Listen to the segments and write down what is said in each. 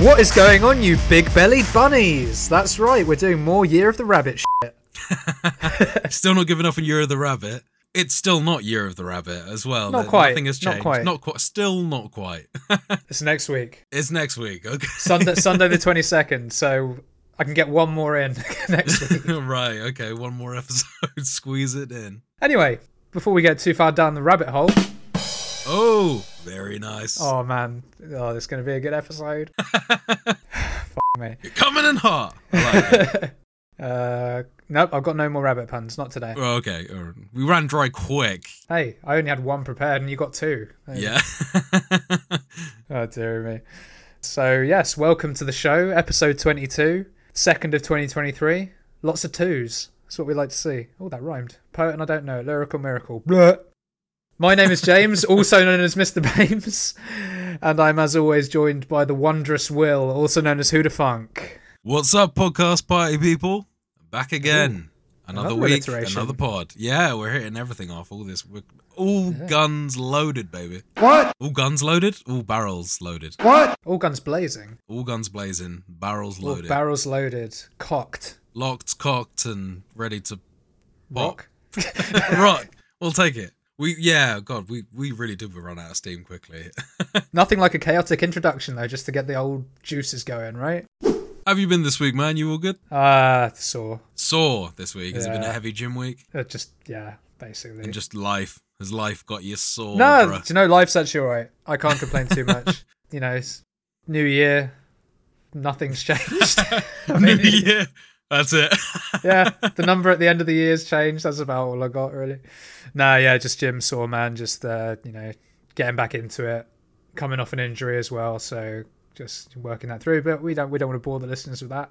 What is going on, you big bellied bunnies? That's right, we're doing more Year of the Rabbit shit. Still not giving up on Year of the Rabbit. It's still not Year of the Rabbit as well. Not quite, Nothing has not changed. quite. Not quite. Still not quite. It's next week, it's next week. Okay. Sunday, Sunday the twenty second. So I can get one more in next week. right. Okay. One more episode. Squeeze it in. Anyway, before we get too far down the rabbit hole, Oh, very nice. oh man, oh, this is going to be a good episode. Fuck me. You're coming in hot. Like. Uh, nope, I've got no more rabbit puns. Not today. Well, okay. uh, We ran dry quick. Hey, I only had one prepared, and you got two. Hey. Yeah. Oh dear me. So yes, welcome to the show, episode twenty-two, second of twenty twenty-three. Lots of twos. That's what we like to see. Oh, that rhymed. Poet and I don't know. Lyrical miracle. Blah. My name is James, also known as Mr. Bames, and I'm as always joined by the wondrous Will, also known as Who the What's up, podcast party people? Back again. Another, another week, another pod. Yeah, we're hitting everything off. All this, we're, all guns loaded, baby. What? All guns loaded. All barrels loaded. What? All guns blazing. All guns blazing. Barrels All loaded. barrels loaded. Cocked. Locked, cocked, and ready to Rock. rock. We'll take it. We yeah, God, we we really did run out of steam quickly. Nothing like a chaotic introduction though, just to get the old juices going, right? Have you been this week, man? You all good? Ah, sore. Sore this week. Has it been a heavy gym week? Uh, just yeah, basically. And just life. Has life got you sore? No, bruh? do you know life's actually alright. I can't complain too much. you know, it's new year, nothing's changed. I New year. That's it. yeah, the number at the end of the year's changed. That's about all I got really. Nah, yeah, just gym sore man. Just uh, you know, getting back into it, coming off an injury as well. So just working that through. But we don't we don't want to bore the listeners with that.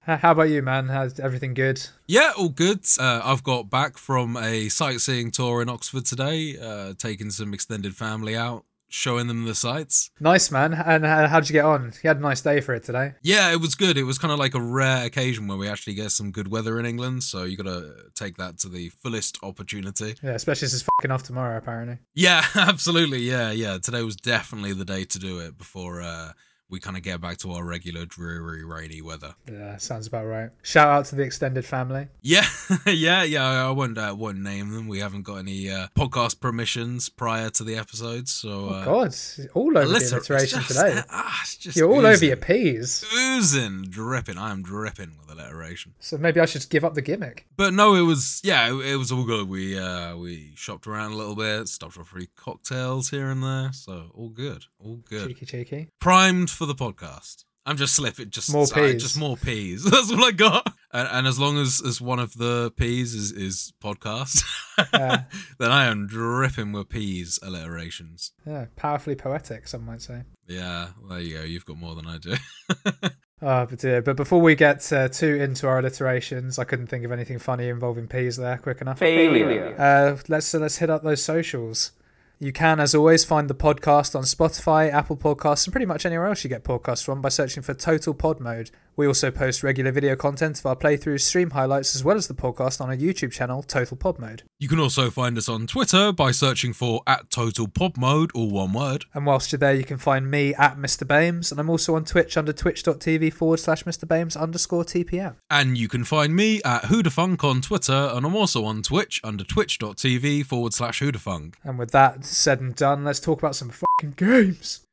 How about you, man? How's everything good? Yeah, all good. Uh, I've got back from a sightseeing tour in Oxford today, uh, taking some extended family out, showing them the sights. Nice, man. And uh, how'd you get on? You had a nice day for it today. Yeah, it was good. It was kind of like a rare occasion where we actually get some good weather in England, so you got to take that to the fullest opportunity. Yeah, especially since it's fucking off tomorrow, apparently. Yeah, absolutely. Yeah, yeah. Today was definitely the day to do it before uh, we kind of get back to our regular dreary, rainy weather. Yeah, sounds about right. Shout out to the extended family. Yeah, yeah, yeah. I won't uh, won't name them. We haven't got any uh, podcast permissions prior to the episodes, so uh, God, all over the alliteration just- today. ah, it's just You're all over your peas. oozing, dripping. I am dripping with alliteration. So maybe I should give up the gimmick. But no, it was yeah, it, it was all good. We uh we shopped around a little bit, stopped for free cocktails here and there, so all good, all good. Cheeky, cheeky. Primed for the podcast. I'm just slipping, just More sorry, peas. just more peas. That's all I got. And, and as long as as one of the peas is is podcast, Yeah. then I am dripping with peas alliterations. Yeah, powerfully poetic, some might say. Yeah, there you go. You've got more than I do. Oh, but dear. But before we get uh, too into our alliterations, I couldn't think of anything funny involving peas there quick enough. Failure. Uh, let's uh, let's hit up those socials. You can, as always, find the podcast on Spotify, Apple Podcasts, and pretty much anywhere else you get podcasts from by searching for Total Pod Mode. We also post regular video content of our playthroughs, stream highlights, as well as the podcast on our YouTube channel, Total Pod Mode. You can also find us on Twitter by searching for at Total Pod Mode, all one word. And whilst you're there, you can find me at Mr. Bames, and I'm also on Twitch under twitch.tv forward slash Mr. Bames underscore TPM. And you can find me at Hoodafunk on Twitter, and I'm also on Twitch under twitch.tv forward slash Hoodafunk. And with that said and done, let's talk about some fucking games.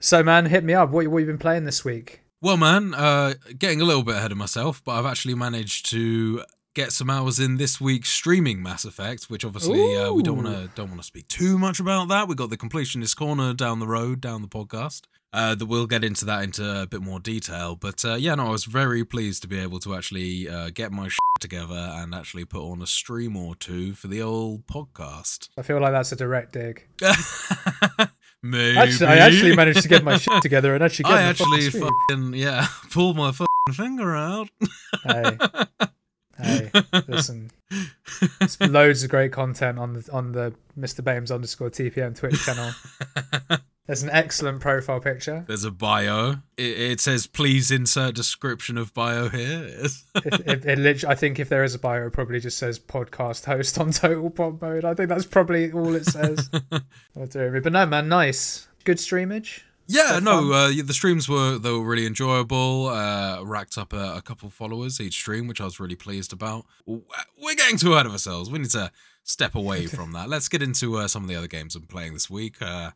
So, man, hit me up. What, what you been playing this week? Well, man, uh, getting a little bit ahead of myself, but I've actually managed to get some hours in this week's streaming Mass Effect, which obviously uh, we don't want to don't want to speak too much about that. We got the completionist corner down the road, down the podcast. Uh, that we'll get into that into a bit more detail, but uh, yeah, no, I was very pleased to be able to actually uh, get my shit together and actually put on a stream or two for the old podcast. I feel like that's a direct dig. Maybe Actually, I actually managed to get my shit together and actually get I actually fucking fucking yeah pulled my fucking finger out. Hey, hey, listen. There's loads of great content on the on the Mr. Bames underscore TPM Twitch channel. There's an excellent profile picture. There's a bio. It, it says, "Please insert description of bio here." It, it, it I think if there is a bio, it probably just says podcast host on Total Pod Mode. I think that's probably all it says. But no, man, nice. Good streamage. Yeah, no, uh, the streams were they were really enjoyable. Uh, racked up a, a couple followers each stream, which I was really pleased about. We're getting too ahead of ourselves. We need to step away from that. Let's get into uh, some of the other games I'm playing this week. Uh,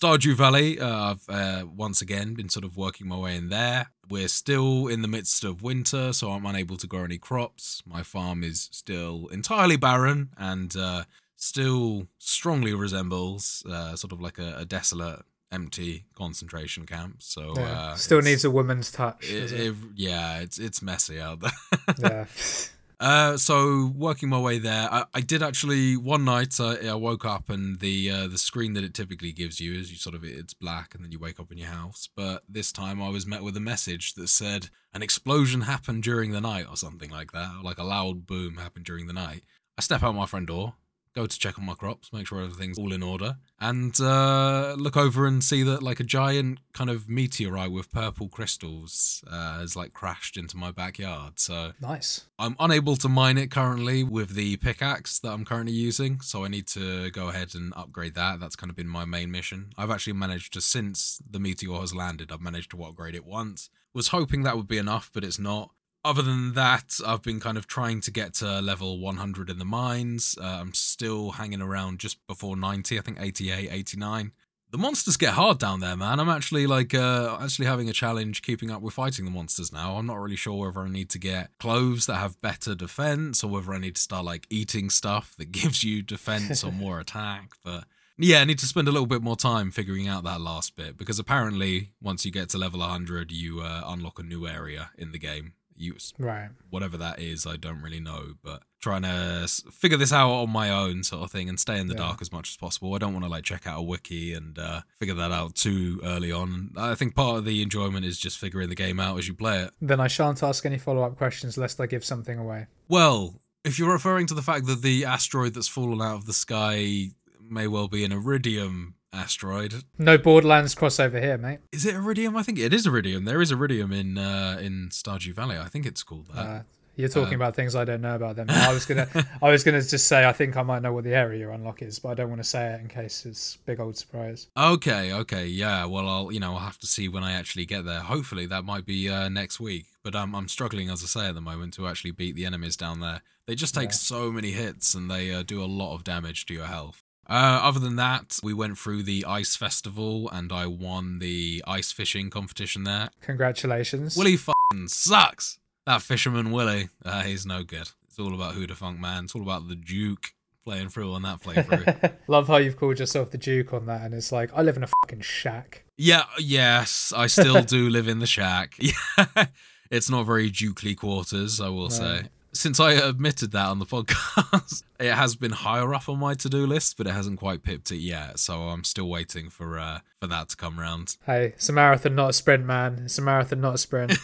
Stardew Valley, uh, I've uh, once again been sort of working my way in there. We're still in the midst of winter, so I'm unable to grow any crops. My farm is still entirely barren and uh, still strongly resembles uh, sort of like a, a desolate, empty concentration camp. So Yeah. uh, Still needs a woman's touch. it, it? it- yeah, it's it's messy out there. yeah. Uh, so working my way there, I, I did actually one night. I, I woke up and the uh, the screen that it typically gives you is you sort of it's black and then you wake up in your house. But this time I was met with a message that said an explosion happened during the night or something like that, or like a loud boom happened during the night. I step out my front door, go to check on my crops, make sure everything's all in order, and uh, look over and see that like a giant kind of meteorite with purple crystals uh, has like crashed into my backyard. So Nice. I'm unable to mine it currently with the pickaxe that I'm currently using, so I need to go ahead and upgrade that. That's kind of been my main mission. I've actually managed to, since the meteor has landed, I've managed to upgrade it once. Was hoping that would be enough, but it's not. Other than that, I've been kind of trying to get to level 100 in the mines. Uh, I'm still hanging around just before 90, I think 88, 89 the monsters get hard down there, man. I'm actually like uh actually having a challenge keeping up with fighting the monsters now. I'm not really sure whether I need to get clothes that have better defense or whether I need to start like eating stuff that gives you defense or more attack. But yeah, I need to spend a little bit more time figuring out that last bit because apparently once you get to level 100, you uh, unlock a new area in the game. You Right. whatever that is, I don't really know, but trying to figure this out on my own sort of thing and stay in the Yeah. dark as much as possible. I don't want to like check out a wiki and uh, figure that out too early on. I think part of the enjoyment is just figuring the game out as you play it. Then I shan't ask any follow up questions lest I give something away. Well, if you're referring to the fact that the asteroid that's fallen out of the sky may well be an iridium asteroid, No Borderlands crossover here, mate. is it iridium? I think it is iridium. There is iridium in uh, in Stardew Valley. I think it's called that. Uh, you're talking Um, about things I don't know about them. I was gonna, I was gonna just say I think I might know what the area you unlock is, but I don't want to say it in case it's big old surprise. Okay, okay, yeah. Well, I'll you know I'll have to see when I actually get there. Hopefully that might be uh, next week. But um, I'm struggling as I say at the moment to actually beat the enemies down there. They just take Yeah. so many hits and they uh, do a lot of damage to your health. Uh, other than that, we went through the ice festival and I won the ice fishing competition there. Congratulations. Willy fucking sucks. That fisherman Willy, uh, he's no good. It's all about Hoodafunk man. It's all about the Duke playing through on that playthrough. Love how you've called yourself the Duke on that, and it's like I live in a fucking shack. Yeah, yes, I still do live in the shack. Yeah, it's not very dukely quarters, I will say. Right. Since I admitted that on the podcast, it has been higher up on my to-do list, but it hasn't quite pipped it yet. So I'm still waiting for uh, for that to come round. Hey, it's a marathon, not a sprint, man. It's a marathon, not a sprint.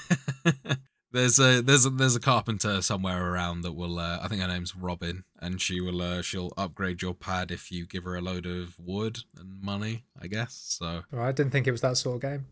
there's a there's a there's a carpenter somewhere around that will uh, I think her name's Robin and she will uh, she'll upgrade your pad if you give her a load of wood and money I guess so Right, I didn't think it was that sort of game.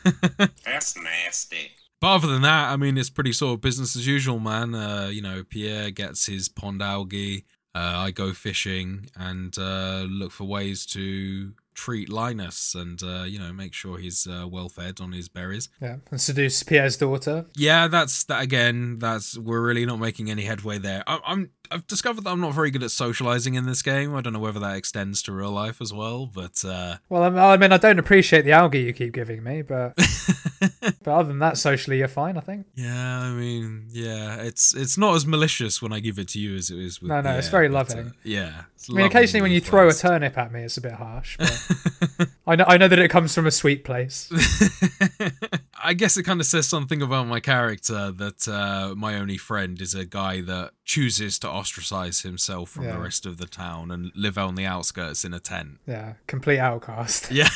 That's nasty. But other than that, I mean, it's pretty sort of business as usual, man. Uh, you know, Pierre gets his pond algae. Uh, I go fishing and uh, look for ways to treat Linus and uh, you know make sure he's uh, well fed on his berries. Yeah, and seduce Pierre's daughter. Yeah, that's that again. That's we're really not making any headway there. I, I'm I've discovered that I'm not very good at socializing in this game. I don't know whether that extends to real life as well, but uh, Well, I mean, I don't appreciate the algae you keep giving me, but but other than that, socially, you're fine. I think. Yeah, I mean, yeah, it's it's not as malicious when I give it to you as it is with. No, no, it's Pierre, very but, loving. uh, yeah, it's I mean, occasionally when you throw a turnip at me, it's a bit harsh. But I know I know that it comes from a sweet place. I guess it kind of says something about my character that uh, my only friend is a guy that chooses to ostracize himself from Yeah. the rest of the town and live on the outskirts in a tent. Yeah, complete outcast. Yeah.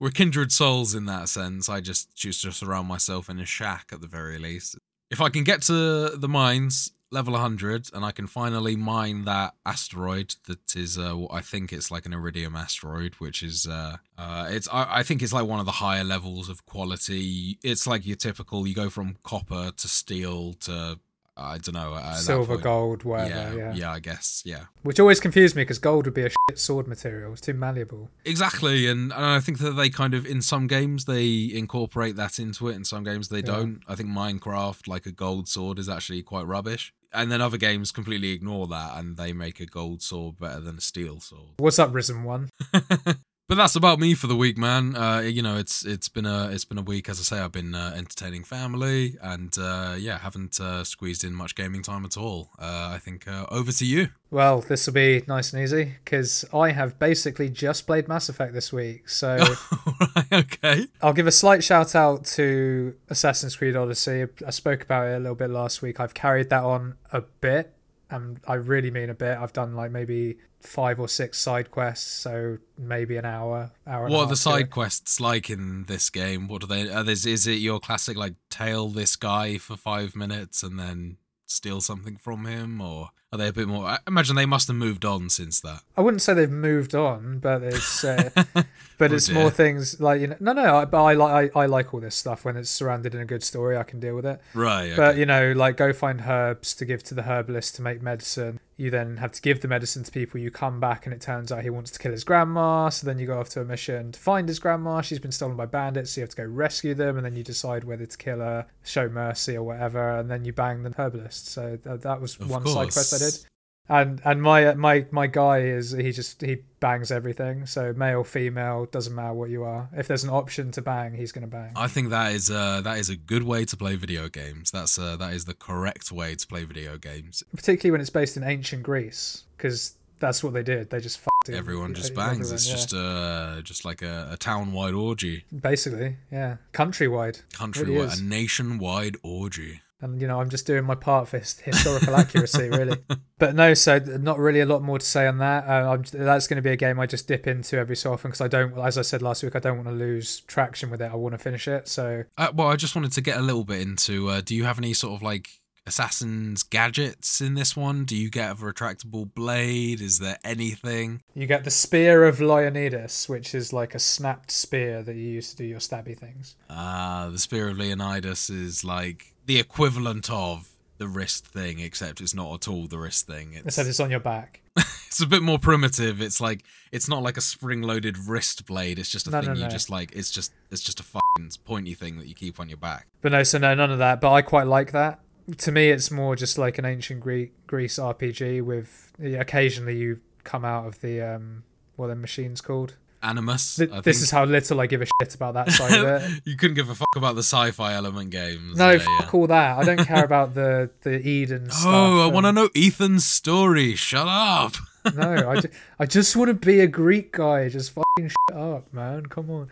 We're kindred souls in that sense. I just choose to surround myself in a shack at the very least. If I can get to the mines, level 100, and I can finally mine that asteroid that is, uh, I think it's like an iridium asteroid, which is, uh, uh, it's, I, I think it's like one of the higher levels of quality. It's like your typical, you go from copper to steel to I don't know. silver, gold, Yeah, whatever. yeah, Yeah, I guess, yeah. Which always confused me because gold would be a shit sword material. It's too malleable. Exactly, and, and I think that they kind of in some games they incorporate that into it, in some games they Yeah. don't. I think Minecraft, like a gold sword, is actually quite rubbish, and then other games completely ignore that and they make a gold sword better than a steel sword. What's up, Risen One? But that's about me for the week, man. Uh, you know, it's it's been a it's been a week. As I say, I've been uh, entertaining family, and uh, yeah, haven't uh, squeezed in much gaming time at all. Uh, I think uh, over to you. Well, this will be nice and easy because I have basically just played Mass Effect this week. So right, okay. I'll give a slight shout out to Assassin's Creed Odyssey. I spoke about it a little bit last week. I've carried that on a bit, and I really mean a bit. I've done like maybe five or six side quests, so maybe an hour, hour. and a What are the side quests like in this game? What are they? Are this, is it your classic like tail this guy for five minutes and then steal something from him, or are they a bit more? I imagine they must have moved on since that. I wouldn't say they've moved on, but it's uh, but Oh, it's dear. more things like you know. No, no, I, but I like I, I like all this stuff when it's surrounded in a good story. I can deal with it. Right. Okay. But you know, like go find herbs to give to the herbalist to make medicine. You then have to give the medicine to people. You come back and it turns out he wants to kill his grandma. So then you go off to a mission to find his grandma. She's been stolen by bandits. So you have to go rescue them, and then you decide whether to kill her, show mercy or whatever, and then you bang the herbalist. So th- that was Of one side quest I did. And and my my my guy is he just he bangs everything. So male, female, doesn't matter what you are. If there's an option to bang, he's gonna bang. I think that is uh, that is a good way to play video games. That's uh, that is the correct way to play video games. particularly when it's based in ancient Greece, because that's what they did. They just fucked. Everyone just Everyone, bangs. It's yeah. just uh, just like a, a town-wide orgy, basically, yeah, countrywide, countrywide, a nation-wide orgy. And you know I'm just doing my part for historical accuracy, really. But no, so not really a lot more to say on that. Uh, I'm, that's going to be a game I just dip into every so often because I don't, as I said last week, I don't want to lose traction with it. I want to finish it. So Uh, well, I just wanted to get a little bit into. Uh, do you have any sort of like assassin's gadgets in this one? Do you get a retractable blade? Is there anything? you get the spear of Leonidas, which is like a snapped spear that you use to do your stabby things. Ah, the spear of Leonidas is like the equivalent of the wrist thing, except it's not at all the wrist thing. It's Except it's on your back. it's a bit more primitive. It's like it's not like a spring-loaded wrist blade. It's just a No, thing no, you no. just like. It's just it's just a fucking pointy thing that you keep on your back. But no, so no, none of that. But I quite like that. To me, it's more just like an ancient Greek Greece RPG with occasionally you come out of the um, what are the machines called. Animus. Th- this is how little I give a shit about that side of it. you couldn't give a fuck about the sci-fi element games. No, fuck yeah. all that. I don't care about the the Eden stuff. Oh, I and- want to know Ethan's story. Shut up. No, I, ju- I just want to be a Greek guy. Just fucking shut up, man. Come on.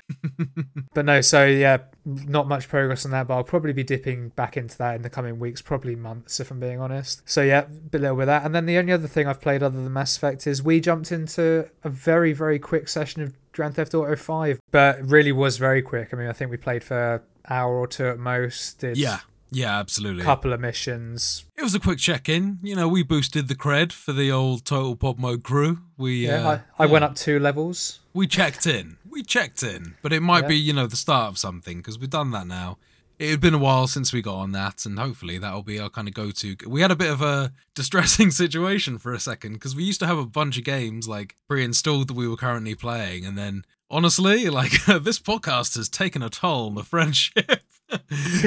but no, so yeah, not much progress on that. But I'll probably be dipping back into that in the coming weeks, probably months, if I'm being honest. So yeah, a little bit of that. And then the only other thing I've played other than Mass Effect is we jumped into a very, very quick session of Grand Theft Auto 5, but really was very quick. I mean, I think we played for an hour or two at most. Did Yeah, yeah, absolutely. a couple of missions. It was a quick check-in. You know, we boosted the cred for the old Total Pod Mode crew. We Yeah, uh, I, I yeah. went up two levels. We checked in. We checked in, but it might Yeah. be you know the start of something because we've done that now. It had been a while since we got on that, and hopefully that'll be our kind of go-to. We had a bit of a distressing situation for a second because we used to have a bunch of games like pre-installed that we were currently playing, and then honestly, like this podcast has taken a toll on the friendship.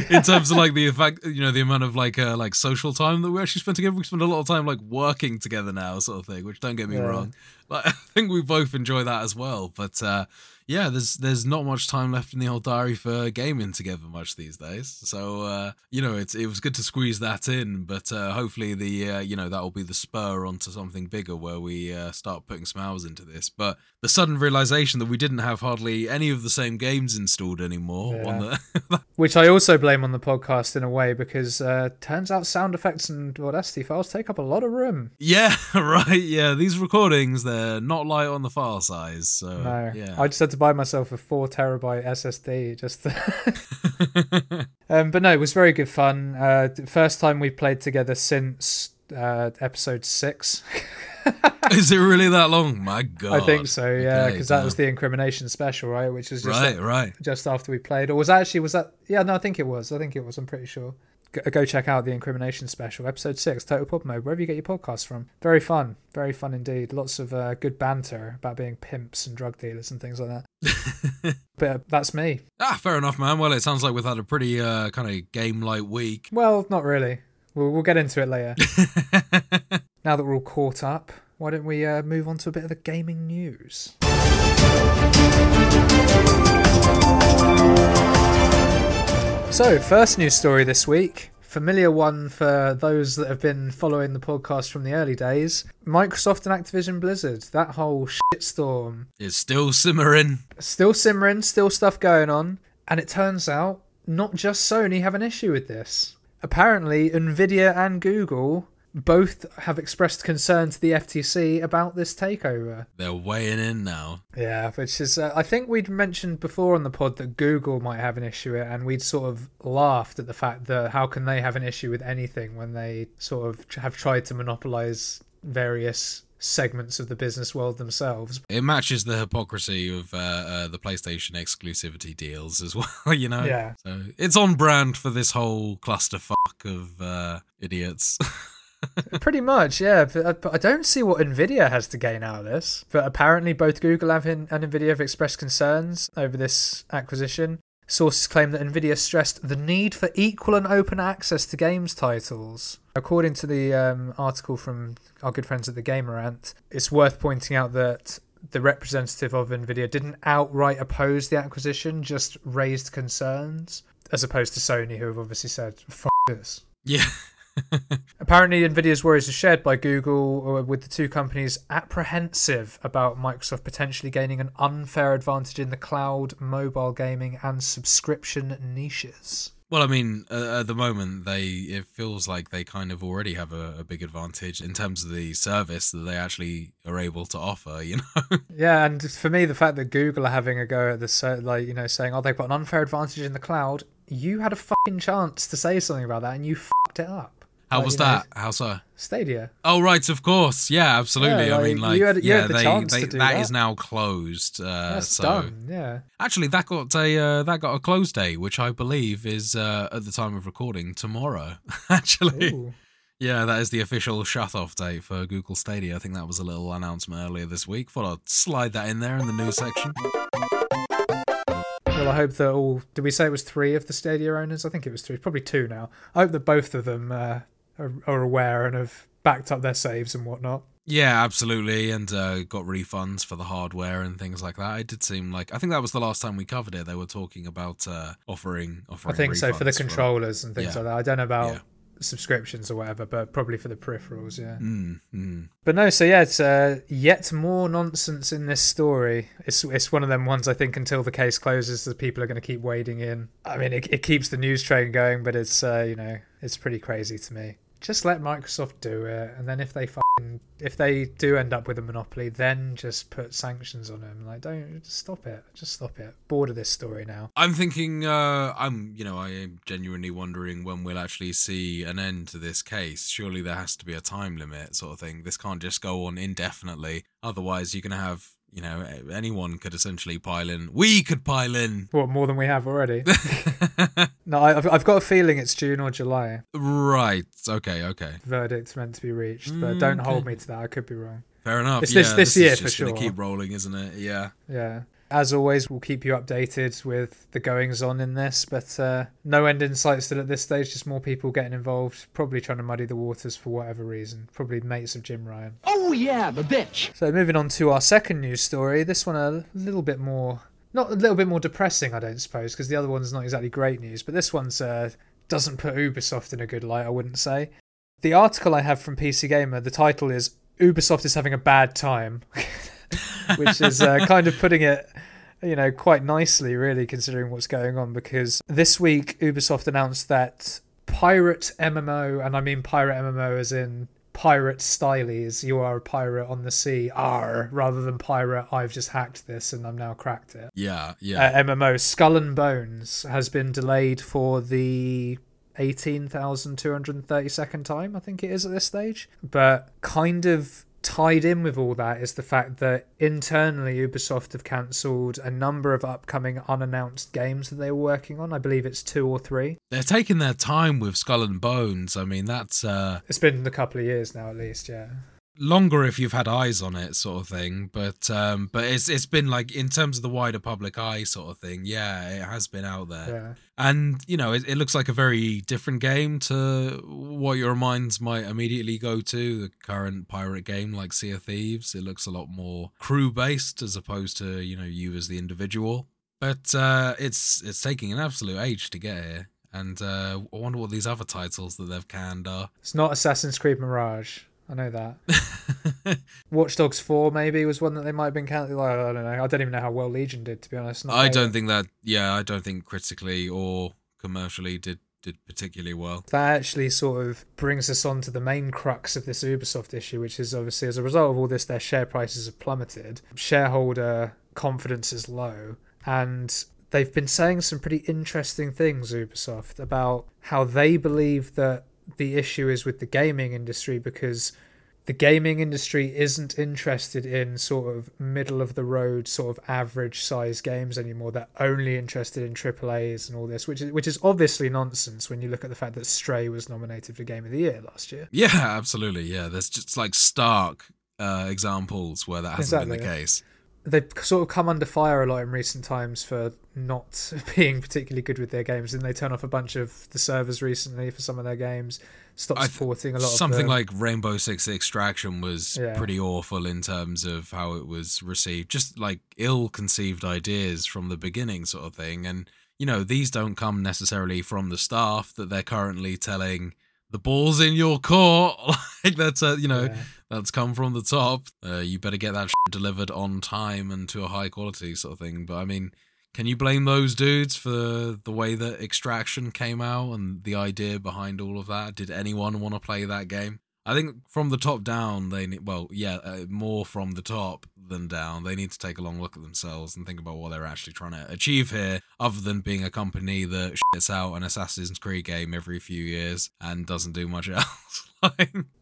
in terms of like the effect, you know, the amount of like uh, like social time that we actually spend together. We spend a lot of time like working together now, sort of thing. Which don't get me Yeah. wrong, like I think we both enjoy that as well. But uh, yeah, there's there's not much time left in the old diary for gaming together much these days. So uh, you know, it's it was good to squeeze that in, but uh, hopefully the uh, you know that will be the spur onto something bigger where we uh, start putting some hours into this. But the sudden realization that we didn't have hardly any of the same games installed anymore on the Which I also blame on the podcast in a way because uh, turns out sound effects and Audacity files take up a lot of room. Yeah, right. Yeah, these recordings they're not light on the file size. So No, yeah. I just had to buy myself a four terabyte SSD just. To um, but no, it was very good fun. Uh, first time we played together since uh, episode six. Is it really that long? My God. I think so. Yeah, Okay, because that was the incrimination special, right? Which was just right, right. just after we played, or was that actually was that? Yeah, no, I think it was. I think it was. I'm pretty sure. Go, check out the incrimination special, episode six, Total Pod Mode, wherever you get your podcasts from. Very fun, very fun indeed. Lots of uh, good banter about being pimps and drug dealers and things like that. but uh, that's me. ah, fair enough, man. Well, it sounds like we've had a pretty uh, kind of game like week. Well, not really. We'll, we'll get into it later. now that we're all caught up, why don't we uh, move on to a bit of the gaming news? So, first news story this week. Familiar one for those that have been following the podcast from the early days. Microsoft and Activision Blizzard. That whole shitstorm. it's still simmering. Still simmering, still stuff going on. And it turns out not just Sony have an issue with this. Apparently, Nvidia and Google both have expressed concern to the FTC about this takeover. They're weighing in now. Yeah, which is, uh, I think we'd mentioned before on the pod that Google might have an issue and we'd sort of laughed at the fact that how can they have an issue with anything when they sort of have tried to monopolize various segments of the business world themselves. It matches the hypocrisy of uh, uh, the PlayStation exclusivity deals as well, you know? Yeah. So it's on brand for this whole clusterfuck of uh, idiots. Pretty much, yeah. But, uh, I don't see what Nvidia has to gain out of this. But apparently, both Google and and Nvidia have expressed concerns over this acquisition. Sources claim that Nvidia stressed the need for equal and open access to games titles. According to the um, article from our good friends at the Gamerant, it's worth pointing out that the representative of Nvidia didn't outright oppose the acquisition, just raised concerns, as opposed to Sony, who have obviously said, "Fuck this." yeah. Apparently, Nvidia's worries are shared by Google, uh, with the two companies apprehensive about Microsoft potentially gaining an unfair advantage in the cloud, mobile gaming, and subscription niches. Well, I mean, uh, at the moment, they it feels like they kind of already have a, a big advantage in terms of the service that they actually are able to offer. You know, Yeah, and for me, the fact that Google are having a go at this, like you know, saying, "Oh, they've got an unfair advantage in the cloud," you had a fucking chance to say something about that, and you fucked it up. How Like, was you know, that? How so? Stadia. Oh, right, of course. Yeah, absolutely. Yeah, I mean, like, like, you had- you yeah, the they, chance they, to do that that. is now closed. Uh, That's so done. Yeah. actually, that got a uh, that got a close day, which I believe is uh, at the time of recording tomorrow. actually, Ooh. yeah, that is the official shut off date for Google Stadia. I think that was a little announcement earlier this week. Thought I'd slide that in there in the news section. Well, I hope that all. Did we say it was three of the Stadia owners? I think it was three. Probably two now. I hope that both of them uh, are, are aware and have backed up their saves and whatnot. Yeah, absolutely, and uh, got refunds for the hardware and things like that. It did seem like I think that was the last time we covered it. They were talking about uh, offering I offering. think so for the controllers and things Yeah. like that. I don't know about Yeah. subscriptions or whatever, but probably for the peripherals, yeah. Mm, mm. But no, so yeah, it's uh, yet more nonsense in this story. It's it's one of them ones I think until the case closes, the people are going to keep wading in. I mean, it, it keeps the news train going, but it's uh, you know it's pretty crazy to me. Just let Microsoft do it, and then if they fucking, if they do end up with a monopoly, then just put sanctions on them. Like, don't just stop it. Just stop it. Bored of this story now. I'm thinking. Uh, I'm. You know, I am genuinely wondering when we'll actually see an end to this case. Surely there has to be a time limit, sort of thing. This can't just go on indefinitely. Otherwise, you're gonna have. You know, anyone could essentially pile in. We could pile in. What more than we have already? no, I've I've got a feeling it's June or July. right. Okay. Okay. Verdict's meant to be reached, but Mm, don't hold me to that. I could be wrong. Fair enough. It's yeah, this- this is year just for sure. keep rolling, isn't it? Yeah. Yeah. As always, we'll keep you updated with the goings on in this, but uh, no end in sight still at this stage. Just more people getting involved, probably trying to muddy the waters for whatever reason. Probably mates of Jim Ryan. Oh yeah, the bitch. So moving on to our second news story. This one a little bit more, not a little bit more depressing, I don't suppose, because the other one's not exactly great news. But this one's uh, doesn't put Ubisoft in a good light, I wouldn't say. The article I have from PC Gamer, the title is "Ubisoft is having a bad time," which is uh, kind of putting it, you know, quite nicely, really, considering what's going on. Because this week Ubisoft announced that pirate MMO, and I mean pirate MMO as in pirate style stylies, you are a pirate on the sea, R, rather than pirate, I've just hacked this and I'm now cracked it. Yeah. Yeah. Uh, MMO Skull and Bones has been delayed for the 18,232nd time, I think it is at this stage. But kind of tied in with all that is the fact that internally Ubisoft have cancelled a number of upcoming unannounced games that they were working on. I believe it's two or three. They're taking their time with Skull and Bones. I mean, that's uh, It's been a couple of years now, at least. Yeah. Longer if you've had eyes on it, sort of thing. But um, but it's it's been like in terms of the wider public eye, sort of thing. Yeah, it has been out there. Yeah. And you know, it, it looks like a very different game to what your minds might immediately go to. The current pirate game, like Sea of Thieves, it looks a lot more crew based as opposed to you know you as the individual. But uh, it's it's taking an absolute age to get here, and uh, I wonder what these other titles that they've canned are. It's not Assassin's Creed Mirage. I know that. Watch Dogs 4 maybe was one that they might have been counting. Like, I don't know. I don't even know how well Legion did, to be honest. Not I don't think that. Yeah, I don't think critically or commercially did did particularly well. That actually sort of brings us on to the main crux of this Ubisoft issue, which is obviously as a result of all this, their share prices have plummeted. Shareholder confidence is low. And they've been saying some pretty interesting things, Ubisoft, about how they believe that the issue is with the gaming industry because the gaming industry isn't interested in sort of middle of the road sort of average size games anymore they're only interested in triple a's and all this which is which is obviously nonsense when you look at the fact that stray was nominated for game of the year last year Yeah, absolutely. Yeah, there's just like stark uh, examples where that hasn't been the Exactly. case. They've sort of come under fire a lot in recent times for not being particularly good with their games and they turn off a bunch of the servers recently for some of their games stop I th- a lot Something of like Rainbow Six Extraction was Yeah. pretty awful in terms of how it was received. Just like ill-conceived ideas from the beginning, sort of thing. And you know, these don't come necessarily from the staff that they're currently telling the ball's in your court. like that's a you know Yeah. that's come from the top. Uh, you better get that delivered on time and to a high quality sort of thing. But I mean, can you blame those dudes for the way that Extraction came out and the idea behind all of that? Did anyone want to play that game? I think from the top down, they need, well, yeah, uh, more from the top than down. They need to take a long look at themselves and think about what they're actually trying to achieve here, other than being a company that shits out an Assassin's Creed game every few years and doesn't do much else.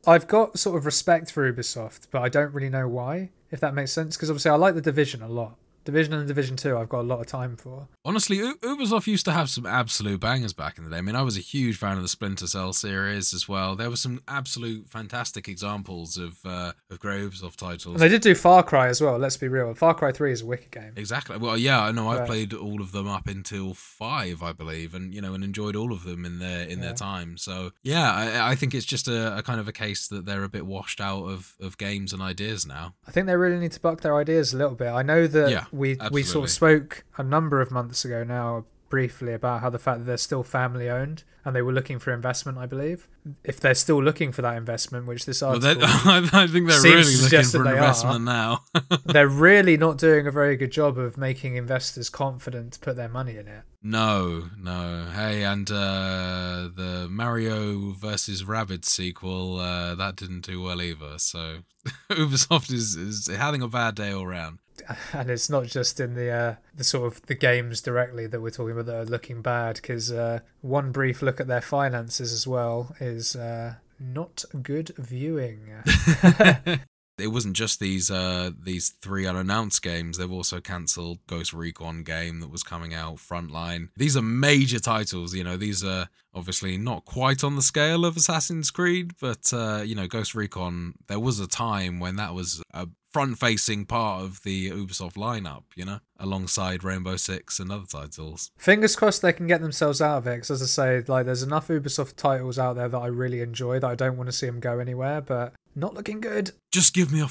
I've got sort of respect for Ubisoft, but I don't really know why, if that makes sense. Because obviously, I like the Division a lot. Division and Division 2, I've got a lot of time for. Honestly, U- Ubisoft used to have some absolute bangers back in the day. I mean, I was a huge fan of the Splinter Cell series as well. There were some absolute fantastic examples of uh, of great Ubisoft titles. And they did do Far Cry as well, let's be real. Far Cry 3 is a wicked game. Exactly. Well, yeah, I know. I Yeah. played all of them up until five, I believe, and you know, and enjoyed all of them in their in Yeah. their time. So yeah, I, I think it's just a, a kind of a case that they're a bit washed out of of games and ideas now. I think they really need to buck their ideas a little bit. I know that Yeah, we we sort of spoke a number of months ago now briefly about how the fact that they're still family owned and they were looking for investment, I believe. If they're still looking for that investment, which this Well, article they- I think they're really looking for they are. investment now. they're really not doing a very good job of making investors confident to put their money in it. No, no. Hey, and uh, the Mario versus Rabbids sequel uh, that didn't do well either. So Ubisoft is is having a bad day all round. and it's not just in the uh, the sort of the games directly that we're talking about that are looking bad because uh, one brief look at their finances as well is uh, not good viewing. It wasn't just these uh, these three unannounced games. They've also cancelled Ghost Recon game that was coming out. Frontline. These are major titles. You know, these are obviously not quite on the scale of Assassin's Creed, but uh, you know, Ghost Recon. There was a time when that was a front-facing part of the Ubisoft lineup. You know, alongside Rainbow Six and other titles. Fingers crossed they can get themselves out of it. Because as I say, like there's enough Ubisoft titles out there that I really enjoy that I don't want to see them go anywhere, but not looking good. Just give me a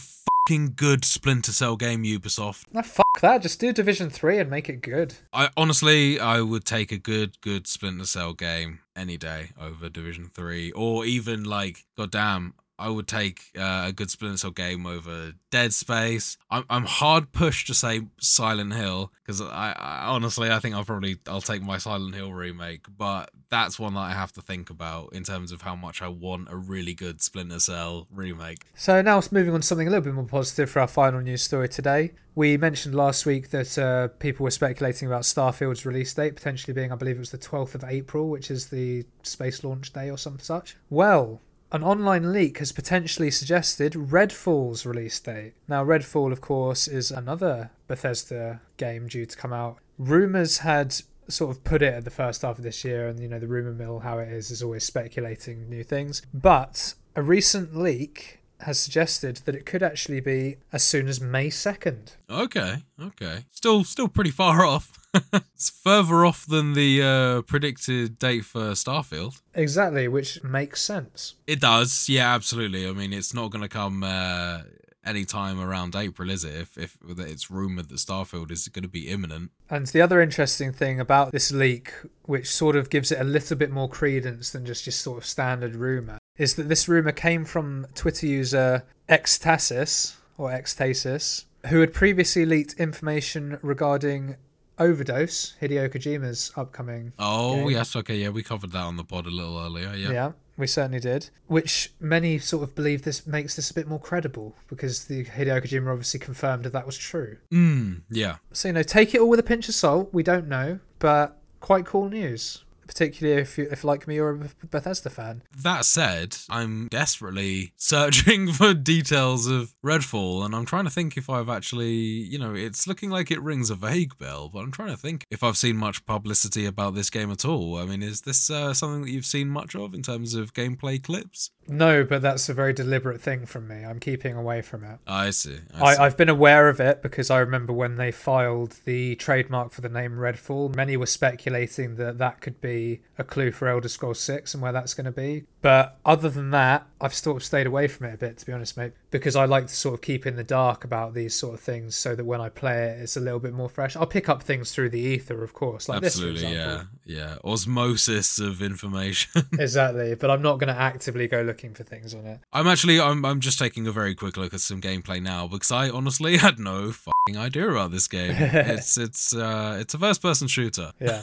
fucking good Splinter Cell game, Ubisoft. No, fuck that. Just do Division Three and make it good. I honestly, I would take a good, good Splinter Cell game any day over Division Three, or even like, goddamn, I would take uh, a good Splinter Cell game over Dead Space. I'm, I'm hard pushed to say Silent Hill because I, I honestly, I think I'll probably I'll take my Silent Hill remake, but that's one that I have to think about in terms of how much I want a really good Splinter Cell remake. So now it's moving on to something a little bit more positive for our final news story today. We mentioned last week that uh, people were speculating about Starfield's release date potentially being, I believe it was the 12th of April, which is the space launch day or some such. Well, an online leak has potentially suggested Redfall's release date. Now, Redfall, of course, is another Bethesda game due to come out. Rumors had sort of put it at the first half of this year, and you know, the rumor mill, how it is, is always speculating new things. But a recent leak has suggested that it could actually be as soon as May 2nd. Okay, okay. Still, still pretty far off. it's further off than the uh, predicted date for Starfield. Exactly, which makes sense. It does, yeah, absolutely. I mean, it's not going to come uh, any time around April, is it? If if it's rumored that Starfield is going to be imminent. And the other interesting thing about this leak, which sort of gives it a little bit more credence than just just sort of standard rumor, is that this rumor came from Twitter user Xtasis or Xtasis, who had previously leaked information regarding Overdose, Hideo Kojima's upcoming. Oh game. yes, okay, yeah, we covered that on the pod a little earlier. Yeah. Yeah, we certainly did. Which many sort of believe this makes this a bit more credible because the Hideo Kojima obviously confirmed that that was true. Mm, yeah. So you know, take it all with a pinch of salt. We don't know, but quite cool news. Particularly if you, if like me, you're a Bethesda fan. That said, I'm desperately searching for details of Redfall, and I'm trying to think if I've actually, you know, it's looking like it rings a vague bell, but I'm trying to think if I've seen much publicity about this game at all. I mean, is this uh, something that you've seen much of in terms of gameplay clips? No, but that's a very deliberate thing from me. I'm keeping away from it. I see. I I, see. I've been aware of it because I remember when they filed the trademark for the name Redfall, many were speculating that that could be a clue for Elder Scrolls 6 and where that's going to be. But other than that, I've sort of stayed away from it a bit, to be honest, mate, because I like to sort of keep in the dark about these sort of things so that when I play it, it's a little bit more fresh. I'll pick up things through the ether, of course, like Absolutely, this, for yeah, example. yeah. Osmosis of information. exactly, but I'm not going to actively go looking for things on it. I'm actually, I'm, I'm just taking a very quick look at some gameplay now because I honestly had no fucking idea about this game. it's, it's, uh, it's a first-person shooter. Yeah.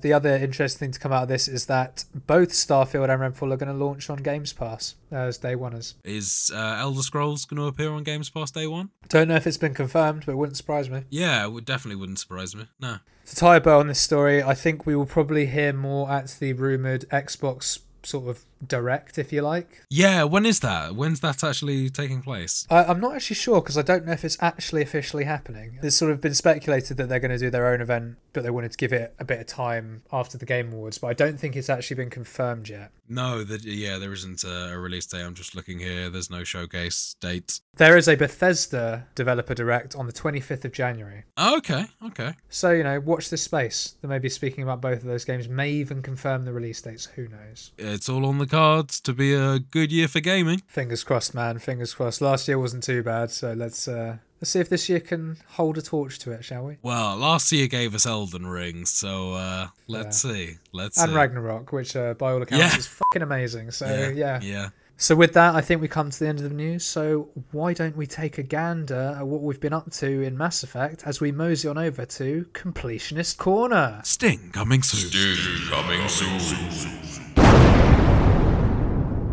The other interesting thing to come out of this is that both Starfield and Redfall are going to launch on Games Pass as day oneers. Is uh, Elder Scrolls going to appear on Games Pass day one? Don't know if it's been confirmed, but it wouldn't surprise me. Yeah, it would definitely wouldn't surprise me. No. To tie a bow on this story, I think we will probably hear more at the rumored Xbox sort of direct, if you like. Yeah, when is that? When's that actually taking place? I, I'm not actually sure because I don't know if it's actually officially happening. It's sort of been speculated that they're going to do their own event, but they wanted to give it a bit of time after the Game Awards. But I don't think it's actually been confirmed yet. No, that yeah, there isn't a, a release date. I'm just looking here. There's no showcase date. There is a Bethesda developer direct on the 25th of January. Oh, okay, okay. So, you know, watch this space. They may be speaking about both of those games, may even confirm the release dates. Who knows? It's all on the cards to be a good year for gaming. Fingers crossed, man. Fingers crossed. Last year wasn't too bad, so let's uh let's see if this year can hold a torch to it, shall we? Well, last year gave us Elden Ring, so uh, let's see. Let's And see. Ragnarok, which uh, by all accounts Yeah. is fucking amazing. So yeah. yeah. So with that, I think we come to the end of the news. So why don't we take a gander at what we've been up to in Mass Effect as we mosey on over to Completionist Corner? Sting coming soon. coming soon.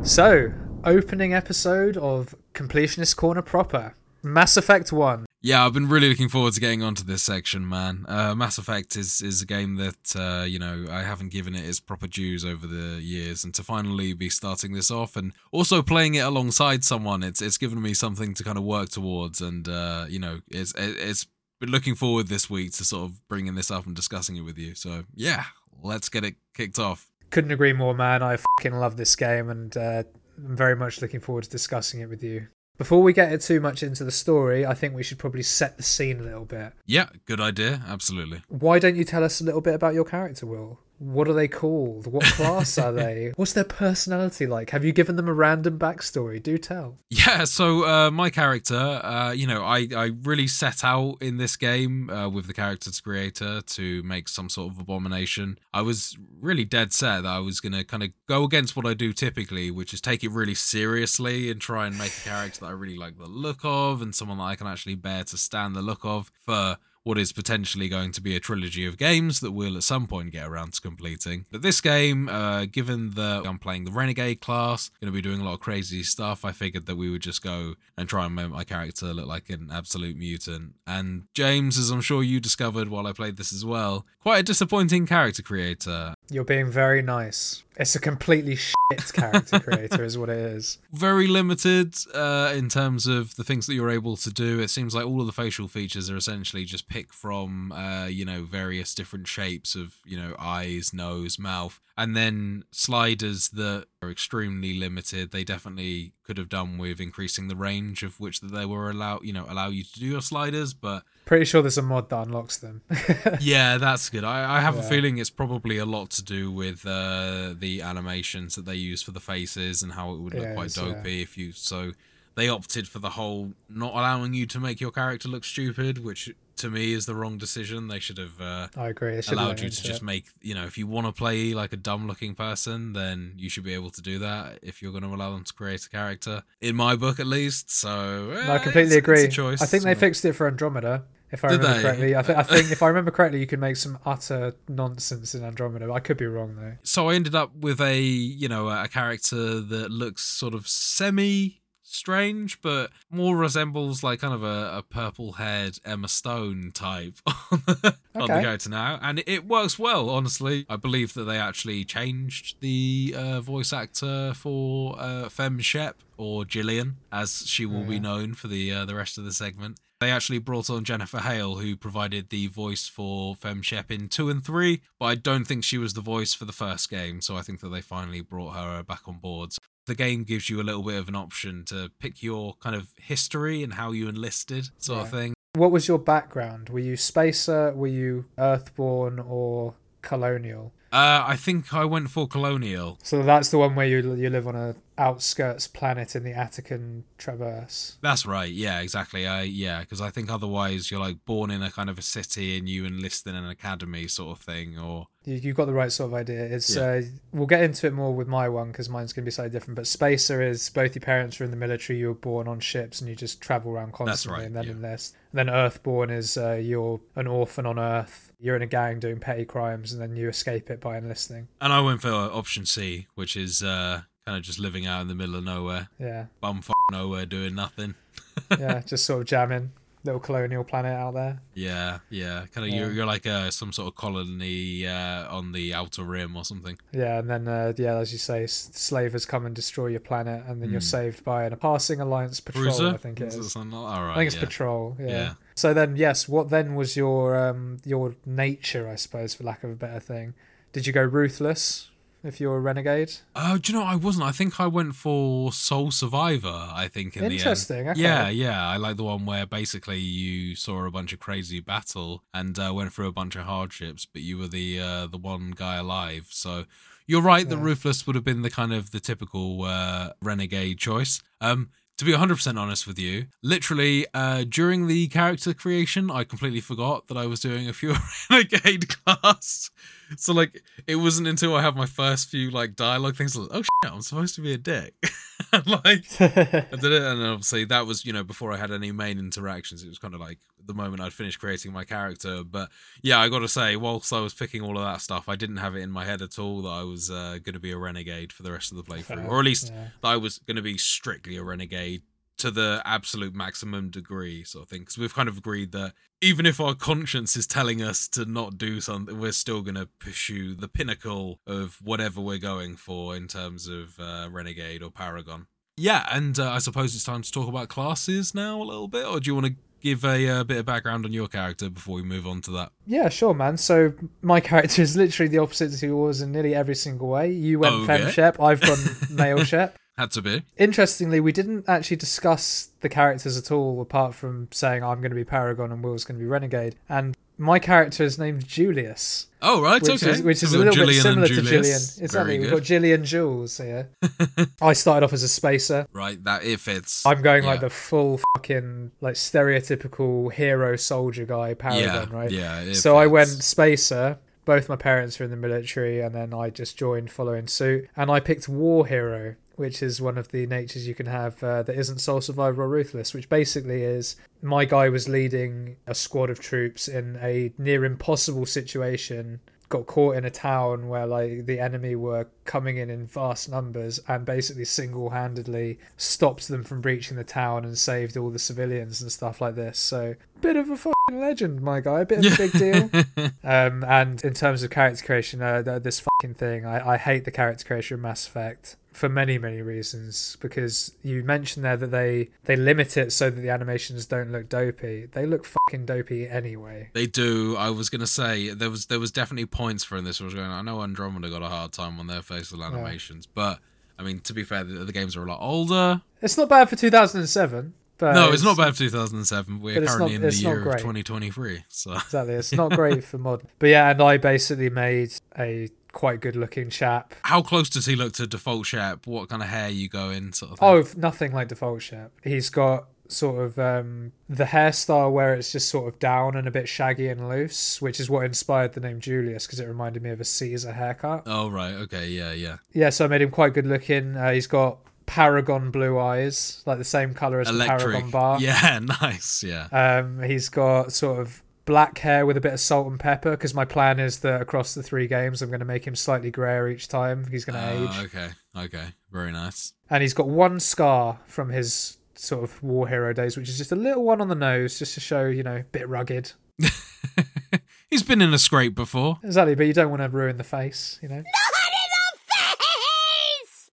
So, opening episode of Completionist Corner proper. Mass Effect 1. Yeah, I've been really looking forward to getting onto this section, man. Uh, Mass Effect is is a game that uh, you know I haven't given it its proper dues over the years, and to finally be starting this off and also playing it alongside someone, it's it's given me something to kind of work towards, and uh, you know it's it, it's been looking forward this week to sort of bringing this up and discussing it with you. So yeah, let's get it kicked off. Couldn't agree more, man. I fucking love this game and uh, I'm very much looking forward to discussing it with you. Before we get too much into the story, I think we should probably set the scene a little bit. Yeah, good idea, absolutely. Why don't you tell us a little bit about your character, Will? What are they called? What class are they? What's their personality like? Have you given them a random backstory? Do tell. Yeah, so uh, my character, uh, you know, I, I really set out in this game uh, with the character's creator to make some sort of abomination. I was really dead set that I was going to kind of go against what I do typically, which is take it really seriously and try and make a character that I really like the look of and someone that I can actually bear to stand the look of for what is potentially going to be a trilogy of games that we'll at some point get around to completing. But this game, uh, given that I'm playing the Renegade class, going to be doing a lot of crazy stuff, I figured that we would just go and try and make my character look like an absolute mutant. And James, as I'm sure you discovered while I played this as well, quite a disappointing character creator. You're being very nice. It's a completely shit character creator, is what it is. Very limited uh, in terms of the things that you're able to do. It seems like all of the facial features are essentially just picked from, uh, you know, various different shapes of, you know, eyes, nose, mouth, and then sliders that are extremely limited. They definitely could have done with increasing the range of which that they were allow, you know, allow you to do your sliders, but Pretty sure there's a mod that unlocks them. yeah, that's good. I, I have a feeling it's probably a lot to do with uh, the animations that they use for the faces and how it would look It quite is, yeah. dopey if you. So they opted for the whole not allowing you to make your character look stupid, which to me is the wrong decision. They should have uh, I agree. Allowed you to just it. make. You know, if you want to play like a dumb looking person, then you should be able to do that. If you're going to allow them to create a character, in my book at least. So No, I eh, completely agree. Choice. I think they fixed it for Andromeda. If I Did remember they? correctly, I, th- I think if I remember correctly, you could make some utter nonsense in Andromeda. I could be wrong though. so I ended up with a you know a character that looks sort of semi strange, but more resembles like kind of a, a purple haired Emma Stone type on the, on the Okay. character now, and it works well. Honestly, I believe that they actually changed the uh, voice actor for uh, Fem Shep or Gillian, as she will be known for the uh, the rest of the segment. They actually brought on Jennifer Hale, who provided the voice for Fem Shep in two and three, but I don't think she was the voice for the first game, so I think that they finally brought her back on board. The game gives you a little bit of an option to pick your kind of history and how you enlisted, sort of thing. What was your background? Were you spacer? Were you Earthborn or colonial? Uh, I think I went for Colonial. So that's the one where you you live on a outskirts planet in the Attican Traverse. That's right. Yeah, exactly. I yeah, because I think otherwise you're like born in a kind of a city and you enlist in an academy sort of thing, or You, you got the right sort of idea. It's Yeah. uh, we'll get into it more with my one because mine's going to be slightly different. But spacer is both your parents are in the military, you were born on ships, and you just travel around constantly, right, and then yeah. enlist. And then Earthborn is uh, you're an orphan on Earth. You're in a gang doing petty crimes, and then you escape it by enlisting. and I went for option C, which is uh kind of just living out in the middle of nowhere, Yeah, bum f- nowhere, doing nothing. yeah, just sort of jamming. Little colonial planet out there. Yeah, yeah, kind of Yeah. you're you're like uh, some sort of colony uh, on the outer rim or something. Yeah, and then uh, yeah, as you say, slavers come and destroy your planet, and then you're Hmm. saved by a passing alliance patrol. Cruiser, I think it Is is. All right, I think it's yeah. patrol. Yeah. Yeah. So then, yes. What then was your um your nature, I suppose, for lack of a better thing? Did you go ruthless if you're a renegade? Oh, do you know I wasn't? I think I went for Sole Survivor. I think in the end. Interesting. Okay. Yeah, yeah. I like the one where basically you saw a bunch of crazy battle and uh, went through a bunch of hardships, but you were the uh, the one guy alive. So you're right. The ruthless would have been the kind of the typical uh, renegade choice. Um, to be 100% honest with you, literally uh, during the character creation, I completely forgot that I was doing a pure renegade class. So like, it wasn't until I had my first few like dialogue things like, oh shit, I'm supposed to be a dick. like, I did it, and obviously that was you know before I had any main interactions. It was kind of like the moment I'd finished creating my character. But yeah, I got to say, whilst I was picking all of that stuff, I didn't have it in my head at all that I was uh, going to be a renegade for the rest of the playthrough, or at least yeah. that I was going to be strictly a renegade to the absolute maximum degree, sort of thing. Because we've kind of agreed that even if our conscience is telling us to not do something, we're still going to pursue the pinnacle of whatever we're going for in terms of uh, renegade or paragon. Yeah, and uh, I suppose it's time to talk about classes now a little bit, or do you want to give a, uh bit of background on your character before we move on to that? Yeah, sure, man. So my character is literally the opposite to yours in nearly every single way. You went Okay. femme shep. I've gone male shep. Had to be. Interestingly, we didn't actually discuss the characters at all, apart from saying I'm going to be Paragon and Will's going to be Renegade. And my character is named Julius, Oh right, which okay. is which is a little bit Gillian similar to. Gillian. Exactly, we've got Gillian Jules here. I started off as a spacer. Right, that if it's I'm going like the full fucking like stereotypical hero soldier guy Paragon, yeah, right? Yeah. So I went spacer. Both my parents were in the military, and then I just joined following suit. And I picked war hero, which is one of the natures you can have uh, that isn't Sole Survivor or Ruthless, which basically is my guy was leading a squad of troops in a near impossible situation got caught in a town where like the enemy were coming in in vast numbers and basically single-handedly stopped them from breaching the town and saved all the civilians and stuff like this. So bit of a legend my guy a bit of a big deal um, and in terms of character creation uh, th- this fucking thing I, I hate the character creation of mass effect for many many reasons because you mentioned there that they they limit it so that the animations don't look dopey they look fucking dopey anyway They do. I was gonna say there was there was definitely points for in this. Where I was going. I know Andromeda got a hard time on their facial animations, but I mean to be fair, the, the games are a lot older. it's not bad for 2007 but no, it's not bad for 2007. We're currently not- in the year of 2023. So exactly it's not great for mod but yeah and i basically made a quite good looking chap how close does he look to default chap? What kind of hair you go in? Sort of. Thing? oh nothing like default chap he's got sort of um the hairstyle where it's just sort of down and a bit shaggy and loose which is what inspired the name julius because it reminded me of a caesar haircut Oh right. Okay. Yeah. Yeah. yeah so i made him quite good looking uh, he's got paragon blue eyes like the same color as the paragon bar Yeah. Nice. Yeah. Um, he's got sort of black hair with a bit of salt and pepper because my plan is that across the three games I'm going to make him slightly grayer each time. He's going to Uh, age, okay. Okay. Very nice. and he's got one scar from his sort of war hero days, which is just a little one on the nose, just to show you know a bit rugged. He's been in a scrape before. Exactly, but you don't want to ruin the face, you know.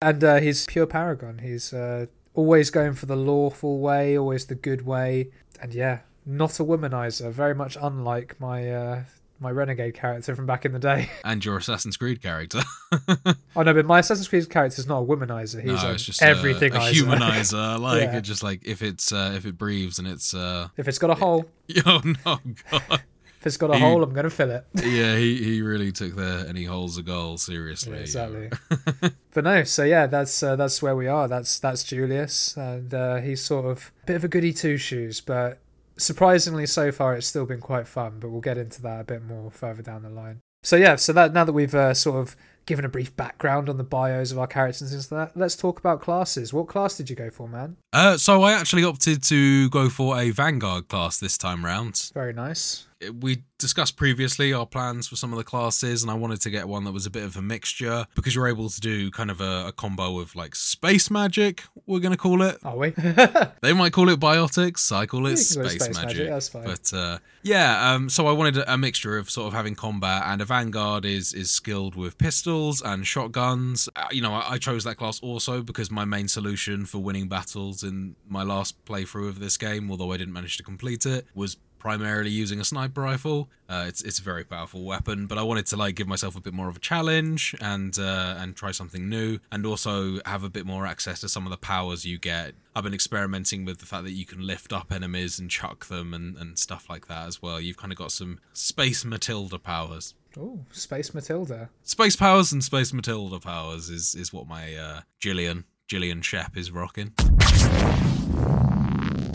And uh, he's pure paragon. He's uh, always going for the lawful way, always the good way, and yeah, not a womanizer. Very much unlike my uh, my renegade character from back in the day. And your Assassin's Creed character. oh no, but my Assassin's Creed character is not a womanizer. He's no, just everything. a, a humanizer. Like Yeah. it. Just like if it's uh, if it breathes and it's uh. If it's got a hole, Oh no, God. If it's got a He- hole, I'm gonna fill it. Yeah, he, he really took the any holes a goal seriously. Yeah, exactly. but no, so yeah, that's uh, that's where we are. That's that's Julius, and uh, he's sort of a bit of a goody two shoes, but surprisingly, so far it's still been quite fun. But we'll get into that a bit more further down the line. So yeah, so that now that we've uh, sort of given a brief background on the bios of our characters and things like that, let's talk about classes. What class did you go for, man? Uh, so I actually opted to go for a Vanguard class this time round. Very nice. We discussed previously our plans for some of the classes, and I wanted to get one that was a bit of a mixture because you're able to do kind of a, a combo of like space magic, we're going to call it. Are we? They might call it biotics. I call it space, space magic. magic, that's fine. But uh, yeah, um, so I wanted a, a mixture of sort of having combat, and a vanguard is is skilled with pistols and shotguns. Uh, you know, I, I chose that class also because my main solution for winning battles in my last playthrough of this game, although I didn't manage to complete it, was primarily using a sniper rifle. Uh, it's it's a very powerful weapon, but I wanted to like give myself a bit more of a challenge and uh, and try something new, and also have a bit more access to some of the powers you get. I've been experimenting with the fact that you can lift up enemies and chuck them and, and stuff like that as well. You've kind of got some space Matilda powers. oh, Space Matilda. Space powers and space Matilda powers is is what my uh, Gillian Gillian Shep is rocking.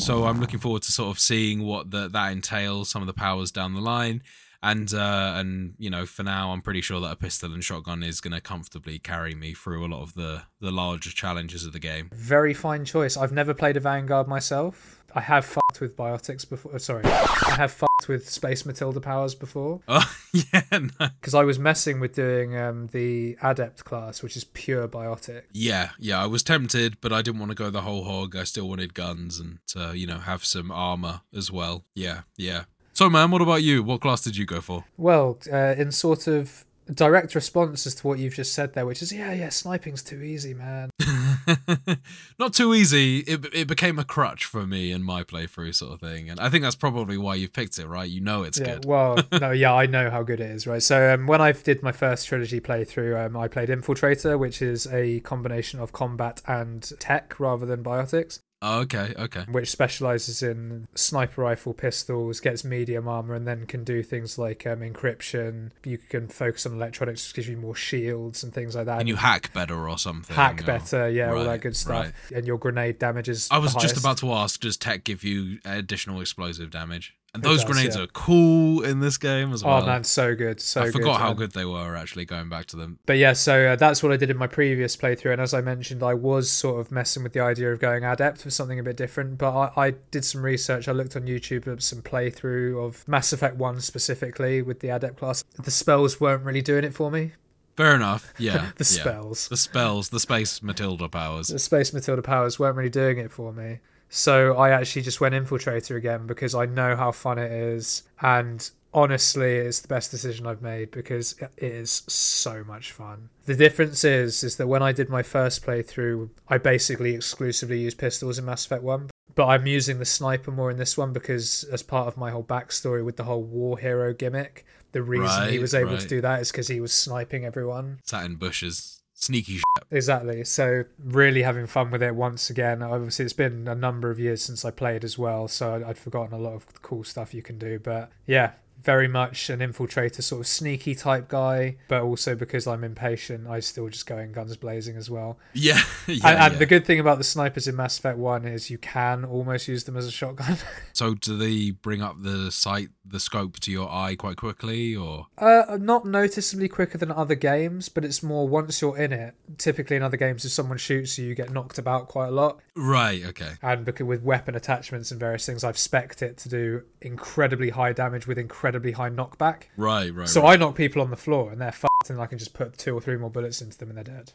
So I'm looking forward to sort of seeing what the, that entails, some of the powers down the line, and uh, and you know for now I'm pretty sure that a pistol and shotgun is going to comfortably carry me through a lot of the the larger challenges of the game. Very fine choice. I've never played a Vanguard myself. I have fucked with biotics before. Sorry, I have fucked with Space Matilda powers before Oh yeah, no. because I was messing with doing um, the Adept class, which is pure biotic. yeah, yeah. I was tempted, but I didn't want to go the whole hog. I still wanted guns and uh, you know have some armor as well. Yeah, yeah. So man, what about you? What class did you go for? Well, uh, in sort of direct response as to what you've just said there, which is yeah, yeah, sniping's too easy, man. Not too easy. It it became a crutch for me in my playthrough, sort of thing. And I think that's probably why you've picked it, right? You know it's yeah, good. well, no, yeah, I know how good it is, right? So um, when I did my first trilogy playthrough, um, I played Infiltrator, which is a combination of combat and tech rather than biotics. Oh, okay, okay. which specializes in sniper rifle pistols, gets medium armor, and then can do things like um, encryption. You can focus on electronics, which gives you more shields and things like that. And you hack better or something. hack or- better, yeah, all that good stuff. right. And your grenade damage is. I was just about to ask, does tech give you additional explosive damage? And those does, grenades yeah. are cool in this game as well. Oh man, so good, so I good. forgot how and- good they were actually going back to them. But yeah, so uh, that's what I did in my previous playthrough, and as I mentioned, I was sort of messing with the idea of going adept for something a bit different. But I, I did some research. I looked on YouTube at some playthrough of Mass Effect One specifically with the adept class. The spells weren't really doing it for me. Fair enough. Yeah. The yeah. spells, The spells, the space Matilda powers. the Space Matilda powers weren't really doing it for me. So I actually just went Infiltrator again because I know how fun it is, and honestly, it's the best decision I've made because it is so much fun. The difference is, is that when I did my first playthrough, I basically exclusively used pistols in Mass Effect One, but I'm using the sniper more in this one because as part of my whole backstory with the whole war hero gimmick, the reason he was able right. to do that is because he was sniping everyone. Sat in bushes. Sneaky shit. Exactly. So really having fun with it once again. Obviously, it's been a number of years since I played as well, so I'd, forgotten a lot of cool stuff you can do. But yeah, very much an infiltrator, sort of sneaky type guy. But also because I'm impatient, I still just go in guns blazing as well. Yeah. yeah, and and yeah. the good thing about the snipers in Mass Effect One is you can almost use them as a shotgun. So do they bring up the sight, the scope to your eye quite quickly, or Uh, not noticeably quicker than other games, but it's more once you're in it. Typically, in other games, if someone shoots you, you get knocked about quite a lot. right? Okay. and because with weapon attachments and various things, I've spec'd it to do incredibly high damage with incredibly high knockback. Right. Right. So right. I knock people on the floor and they're fucked, and I can just put two or three more bullets into them and they're dead.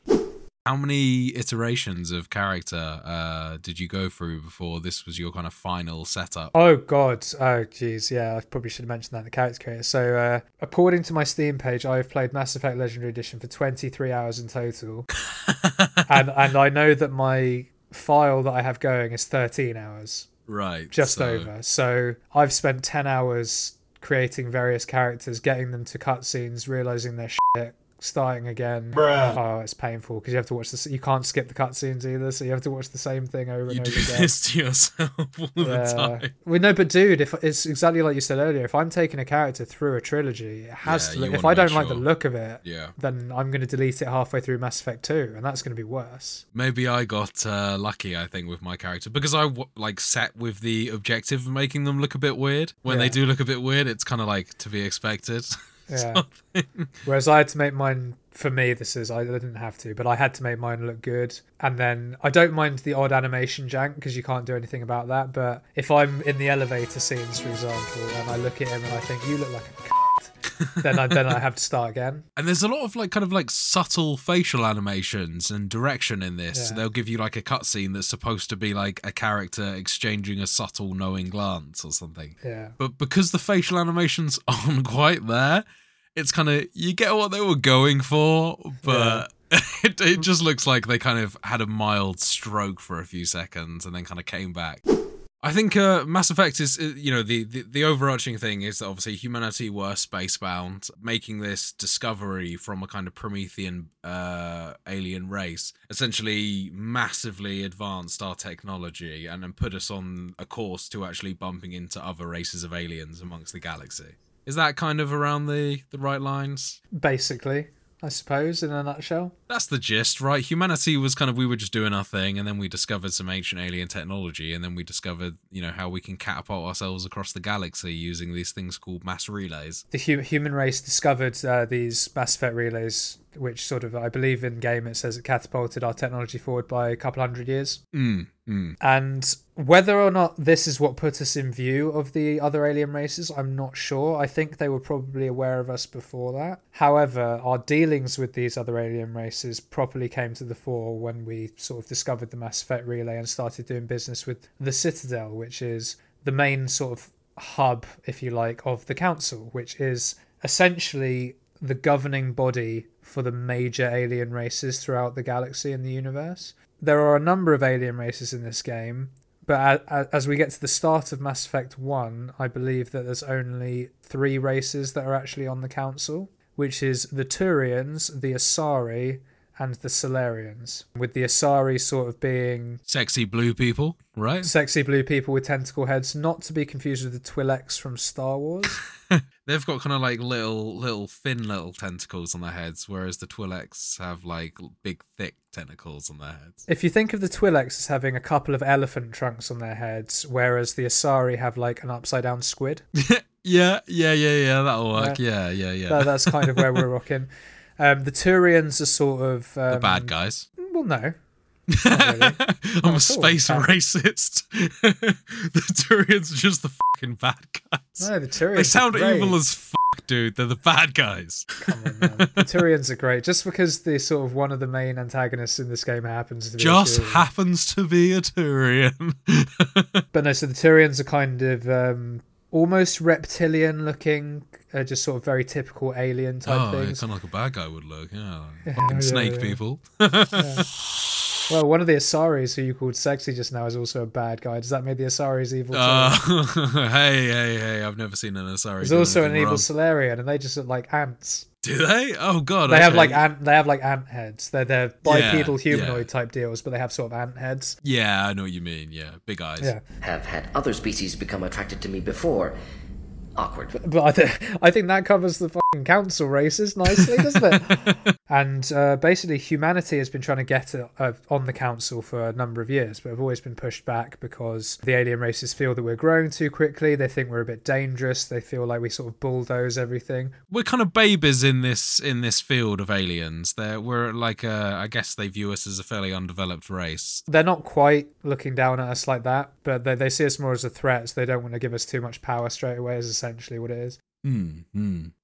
How many iterations of character uh, did you go through before this was your kind of final setup? Oh god, oh jeez, yeah, I probably should have mentioned that in the character creator. So, uh, according to my Steam page, I've played Mass Effect Legendary Edition for 23 hours in total, and and I know that my file that I have going is 13 hours. right. just so- over. So I've spent 10 hours creating various characters, getting them to cutscenes, realizing their shit, starting again. Oh, it's painful because you have to watch this. You can't skip the cutscenes either, so you have to watch the same thing over You and do over again. this to yourself all the time. Well, no, but dude, if it's exactly like you said earlier, if I'm taking a character through a trilogy, it has Yeah, to. if I don't like the look of it, Yeah. then I'm going to delete it halfway through Mass Effect 2, and that's going to be worse. Maybe I got uh, lucky, I think, with my character because I w- like set with the objective of making them look a bit weird. When they do look a bit weird, it's kind of like to be expected. Yeah. Whereas I had to make mine for me. This is I didn't have to, but I had to make mine look good. And then I don't mind the odd animation jank because you can't do anything about that. But if I'm in the elevator scenes, for example, and I look at him and I think you look like a cunt, then I then I have to start again. And there's a lot of like kind of like subtle facial animations and direction in this. Yeah. They'll give you like a cutscene that's supposed to be like a character exchanging a subtle knowing glance or something. Yeah. But because the facial animations aren't quite there, it's kind of you get what they were going for, but it, it just looks like they kind of had a mild stroke for a few seconds and then kind of came back. I think uh, Mass Effect is, uh, you know, the, the the overarching thing is that obviously humanity were spacebound, making this discovery from a kind of Promethean uh, alien race essentially massively advanced our technology and then put us on a course to actually bumping into other races of aliens amongst the galaxy. Is that kind of around the the right lines? Basically, I suppose, in a nutshell. That's the gist, right? Humanity was kind of we were just doing our thing, and then we discovered some ancient alien technology, and then we discovered, you know, how we can catapult ourselves across the galaxy using these things called mass relays. The hu- human race discovered uh, these Mass Effect relays, which sort of, I believe in game it says it catapulted our technology forward by a couple hundred years. Mm, mm. And whether or not this is what put us in view of the other alien races, I'm not sure. I think they were probably aware of us before that. However, our dealings with these other alien races properly came to the fore when we sort of discovered the Mass Effect relay and started doing business with the Citadel, which is the main sort of hub, if you like, of the Council, which is essentially the governing body for the major alien races throughout the galaxy and the universe. There are a number of alien races in this game, but as we get to the start of Mass Effect 1, I believe that there's only three races that are actually on the council, which is the Turians, the Asari, and the Salarians. With the Asari sort of being Sexy blue people, right? sexy blue people with tentacle heads, not to be confused with the Twi'leks from Star Wars. They've got kind of like little, little thin little tentacles on their heads, whereas the Twi'leks have like big, thick tentacles on their heads. If you think of the Twi'leks as having a couple of elephant trunks on their heads, whereas the Asari have like an upside down squid, yeah, yeah, yeah, yeah. That'll work. Yeah, yeah, yeah. that, that's kind of where we're rocking. Um, the Turians are sort of um, the bad guys. Well, no, really. I'm a space Bad. racist. the Turians are just the fucking bad guys. no, the Turians. they sound evil as fuck, dude. They're the bad guys. Come on, man. the Turians are great. Just because the sort of one of the main antagonists in this game happens to be a Just happens to be a Turian. But no, so the Turians are kind of um, almost reptilian looking, uh, just sort of very typical alien type oh, things. kind of like a bad guy would look. Yeah, Yeah, yeah, snake yeah. people. Well, one of the Asaris, who you called sexy just now, is also a bad guy. Does that make the Asaris evil too? Uh, hey, hey, hey! I've never seen an Asari. There's also an evil wrong. Salarian, and they just look like ants. Do they? Oh god, They have like ant. They have like ant heads. They're they're Yeah, bipedal humanoid yeah. type deals, but they have sort of ant heads. Yeah, I know what you mean. Yeah, big eyes. Yeah, Have had other species become attracted to me before. Awkward. but I think I think that covers the fucking council races nicely, doesn't it? and uh, basically, humanity has been trying to get it, uh, on the council for a number of years, but have always been pushed back because the alien races feel that we're growing too quickly. They think we're a bit dangerous. They feel like we sort of bulldoze everything. We're kind of babies in this in this field of aliens. They're we're like a, I guess they view us as a fairly undeveloped race. They're not quite looking down at us like that, but they, they see us more as a threat, so they don't want to give us too much power straight away, is essentially what it is. Hmm.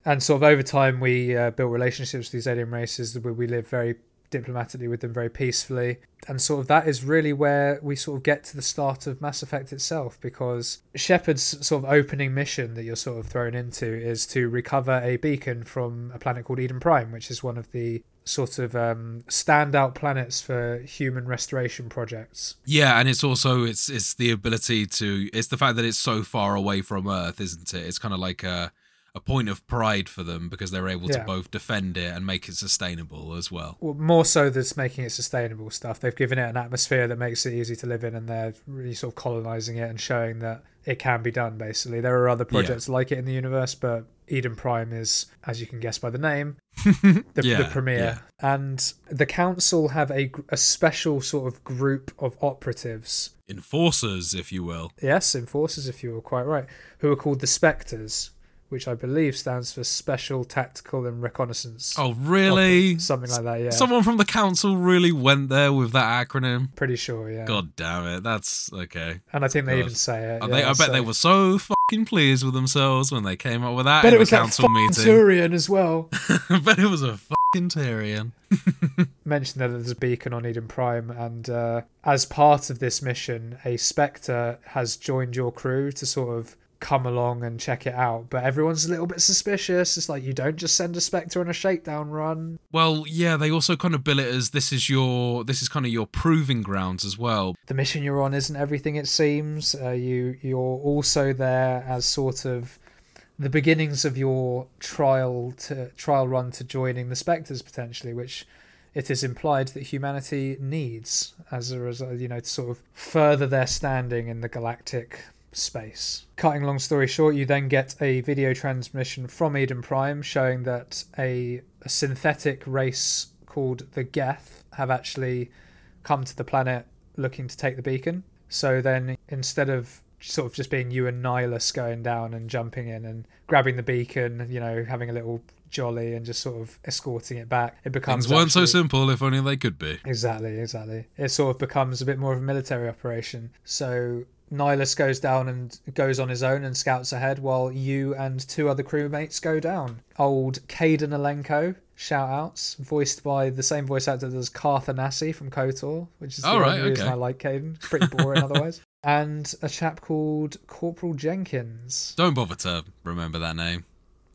And sort of over time, we uh, built relationships with these alien races where we live very diplomatically with them, very peacefully. And sort of that is really where we sort of get to the start of Mass Effect itself, because Shepard's sort of opening mission that you're sort of thrown into is to recover a beacon from a planet called Eden Prime, which is one of the sort of um, standout planets for human restoration projects. Yeah, and it's also it's it's the ability to it's the fact that it's so far away from Earth, isn't it? It's kind of like a a point of pride for them because they're able to both defend it and make it sustainable as well. well, more so than making it sustainable stuff. They've given it an atmosphere that makes it easy to live in, and they're really sort of colonizing it and showing that it can be done. Basically, there are other projects like it in the universe, but Eden Prime is, as you can guess by the name, the, Yeah, the premiere. yeah. And the council have a a special sort of group of operatives. Enforcers, if you will. Yes, enforcers, if you were quite right, who are called the Spectres, which I believe stands for Special Tactical and Reconnaissance. Oh, really? something like that. Yeah, Someone from the council really went there with that acronym. pretty sure. Yeah. God damn it, that's okay. And I think they God. even say it. I, yeah, they, I bet so- they were so fucking pleased with themselves when they came up with that Bet in it was the that council fucking meeting. Turian as well. I bet it was a fucking Turian. Mentioned that there's a beacon on Eden Prime, and uh, as part of this mission, a Spectre has joined your crew to sort of come along and check it out. But everyone's a little bit suspicious. It's like you don't just send a Spectre on a shakedown run. Well, yeah, they also kind of bill it as this is your this is kind of your proving grounds as well. The mission you're on isn't everything it seems. Uh, you you're also there as sort of the beginnings of your trial to trial run to joining the Spectres potentially, which it is implied that humanity needs as a result, you know, to sort of further their standing in the galactic space. Cutting long story short, you then get a video transmission from Eden Prime showing that a, a synthetic race called the Geth have actually come to the planet looking to take the beacon. So then instead of sort of just being you and Nihlus going down and jumping in and grabbing the beacon, you know, having a little jolly and just sort of escorting it back, it becomes Things weren't so simple, if only they could be. Exactly, exactly. It sort of becomes a bit more of a military operation. So Nihlus goes down and goes on his own and scouts ahead while you and two other crewmates go down. Old Kaidan Alenko, shout outs, voiced by the same voice actor as Carth Onasi from KOTOR, which is oh, the Oh, only right, reason okay. I like Kaidan. Pretty boring otherwise. And a chap called Corporal Jenkins. Don't bother to remember that name.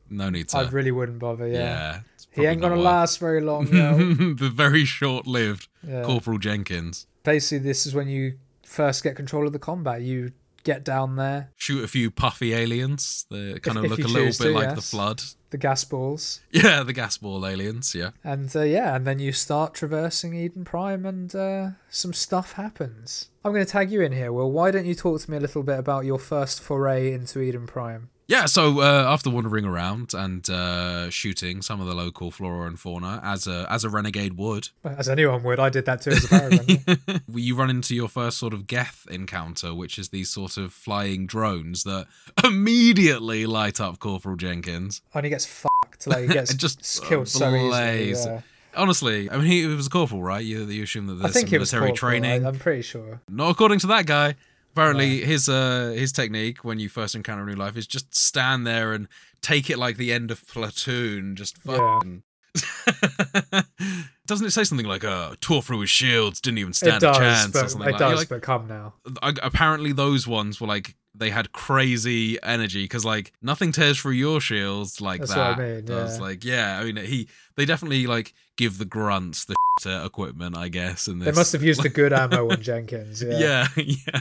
No need to. I really wouldn't bother, yeah. yeah. he ain't gonna last very long, the very short-lived Yeah. Corporal Jenkins. basically this is when you first get control of the combat you get down there Shoot a few puffy aliens. They kind of look a little bit to, like the flood. the gas balls Yeah, the gas ball aliens. Yeah. and uh, yeah and then you start traversing eden prime and uh, some stuff happens i'm going to tag you in here well why don't you talk to me a little bit about your first foray into eden prime Yeah, so uh, after wandering around and uh, shooting some of the local flora and fauna as a as a renegade would, As anyone would, I did that too as a paragon. you run into your first sort of Geth encounter, which is these sort of flying drones that immediately light up Corporal Jenkins. and he gets fucked. Like he gets just, uh, killed so easily. Yeah. Honestly, I mean, he was a corporal, right? You, you assume that I there's think some was military corporal, training. I, am pretty sure. Not according to that guy. Apparently, his uh his technique when you first encounter a new life is just stand there and take it like the end of platoon, just Yeah. fucking. Doesn't it say something like uh tore through his shields, didn't even stand does, a chance or something it like does. like, but come now. Apparently those ones were like they had crazy energy because like nothing tears through your shields like That's that what I mean, does yeah. like yeah i mean he they definitely like give the grunts the equipment i guess And They must have used the good ammo on Jenkins. Yeah. yeah yeah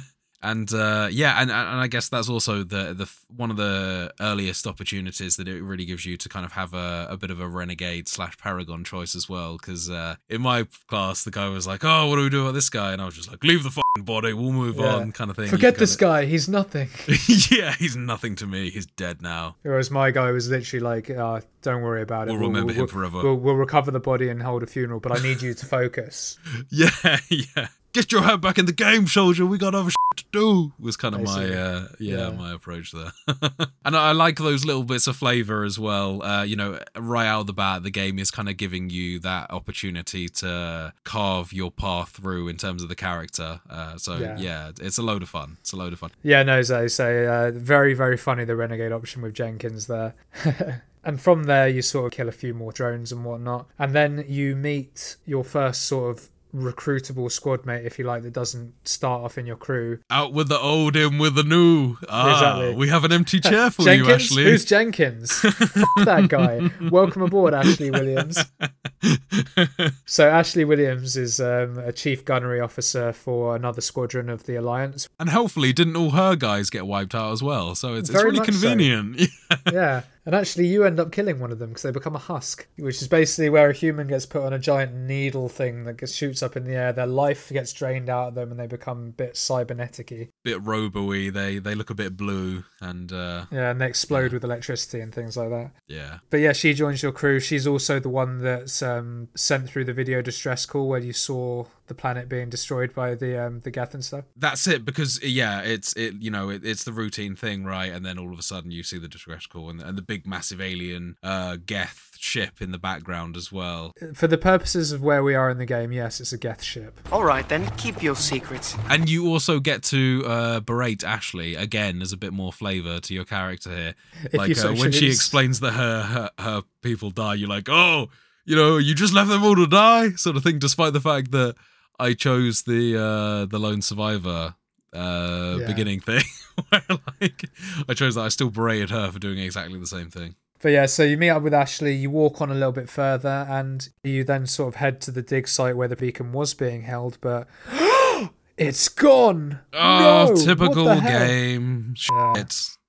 and uh yeah and and i guess that's also the the one of the earliest opportunities that it really gives you to kind of have a, a bit of a renegade slash paragon choice as well because uh in my class the guy was like oh what do we do about this guy and i was just like leave the fucking body we'll move Yeah. on kind of thing Forget this guy. He's nothing. yeah, he's nothing to me. He's dead now. Whereas my guy was literally like, uh, "Don't worry about it. We'll remember him forever." We'll, we'll recover the body and hold a funeral, but I need you to focus." Yeah, yeah. Get your head back in the game, soldier. We got other shit to do. Was kind of my uh, yeah, Yeah. my approach there. and I like those little bits of flavor as well. Uh, you know, right out of the bat, the game is kind of giving you that opportunity to carve your path through in terms of the character. Uh, so Yeah. yeah. it's a load of fun. It's a load of fun. Yeah, no, I say, uh, very, very funny the renegade option with Jenkins there. and from there, you sort of kill a few more drones and whatnot, and then you meet your first sort of recruitable squad mate, if you like, that doesn't start off in your crew. Out with the old, in with the new. Ah, Exactly. We have an empty chair for Jenkins, you, Ashley. who's Jenkins? That guy. Welcome aboard, Ashley Williams. So Ashley Williams is um, a chief gunnery officer for another squadron of the Alliance. And helpfully, didn't all her guys get wiped out as well? So it's, it's really much so. convenient. Yeah, and actually, you end up killing one of them because they become a husk, which is basically where a human gets put on a giant needle thing that gets, shoots up in the air. Their life gets drained out of them, and they become a bit cybernetic-y. bit robo-y. They they look a bit blue, and uh, Yeah, and they explode with electricity and things like that. yeah, But yeah, she joins your crew. She's also the one that's um, sent through the video distress call where you saw the planet being destroyed by the um, the Geth and stuff. that's it. Because yeah, it's it you know it, it's the routine thing, right? And then all of a sudden you see the distress call and, and the big massive alien uh Geth ship in the background as well. For the purposes of where we are in the game, yes, it's a Geth ship. All right then, keep your secrets. And you also get to uh, berate Ashley again as a bit more flavour to your character here. you like uh, so when she explains that her, her her people die, you're like, oh, you know, you just left them all to die, sort of thing. Despite the fact that I chose the uh, the lone survivor uh, Yeah. beginning thing, where like I chose that, I still berated her for doing exactly the same thing. But yeah, so you meet up with Ashley, you walk on a little bit further, and you then sort of head to the dig site where the beacon was being held, but it's gone! Oh, No! Typical game. Yeah.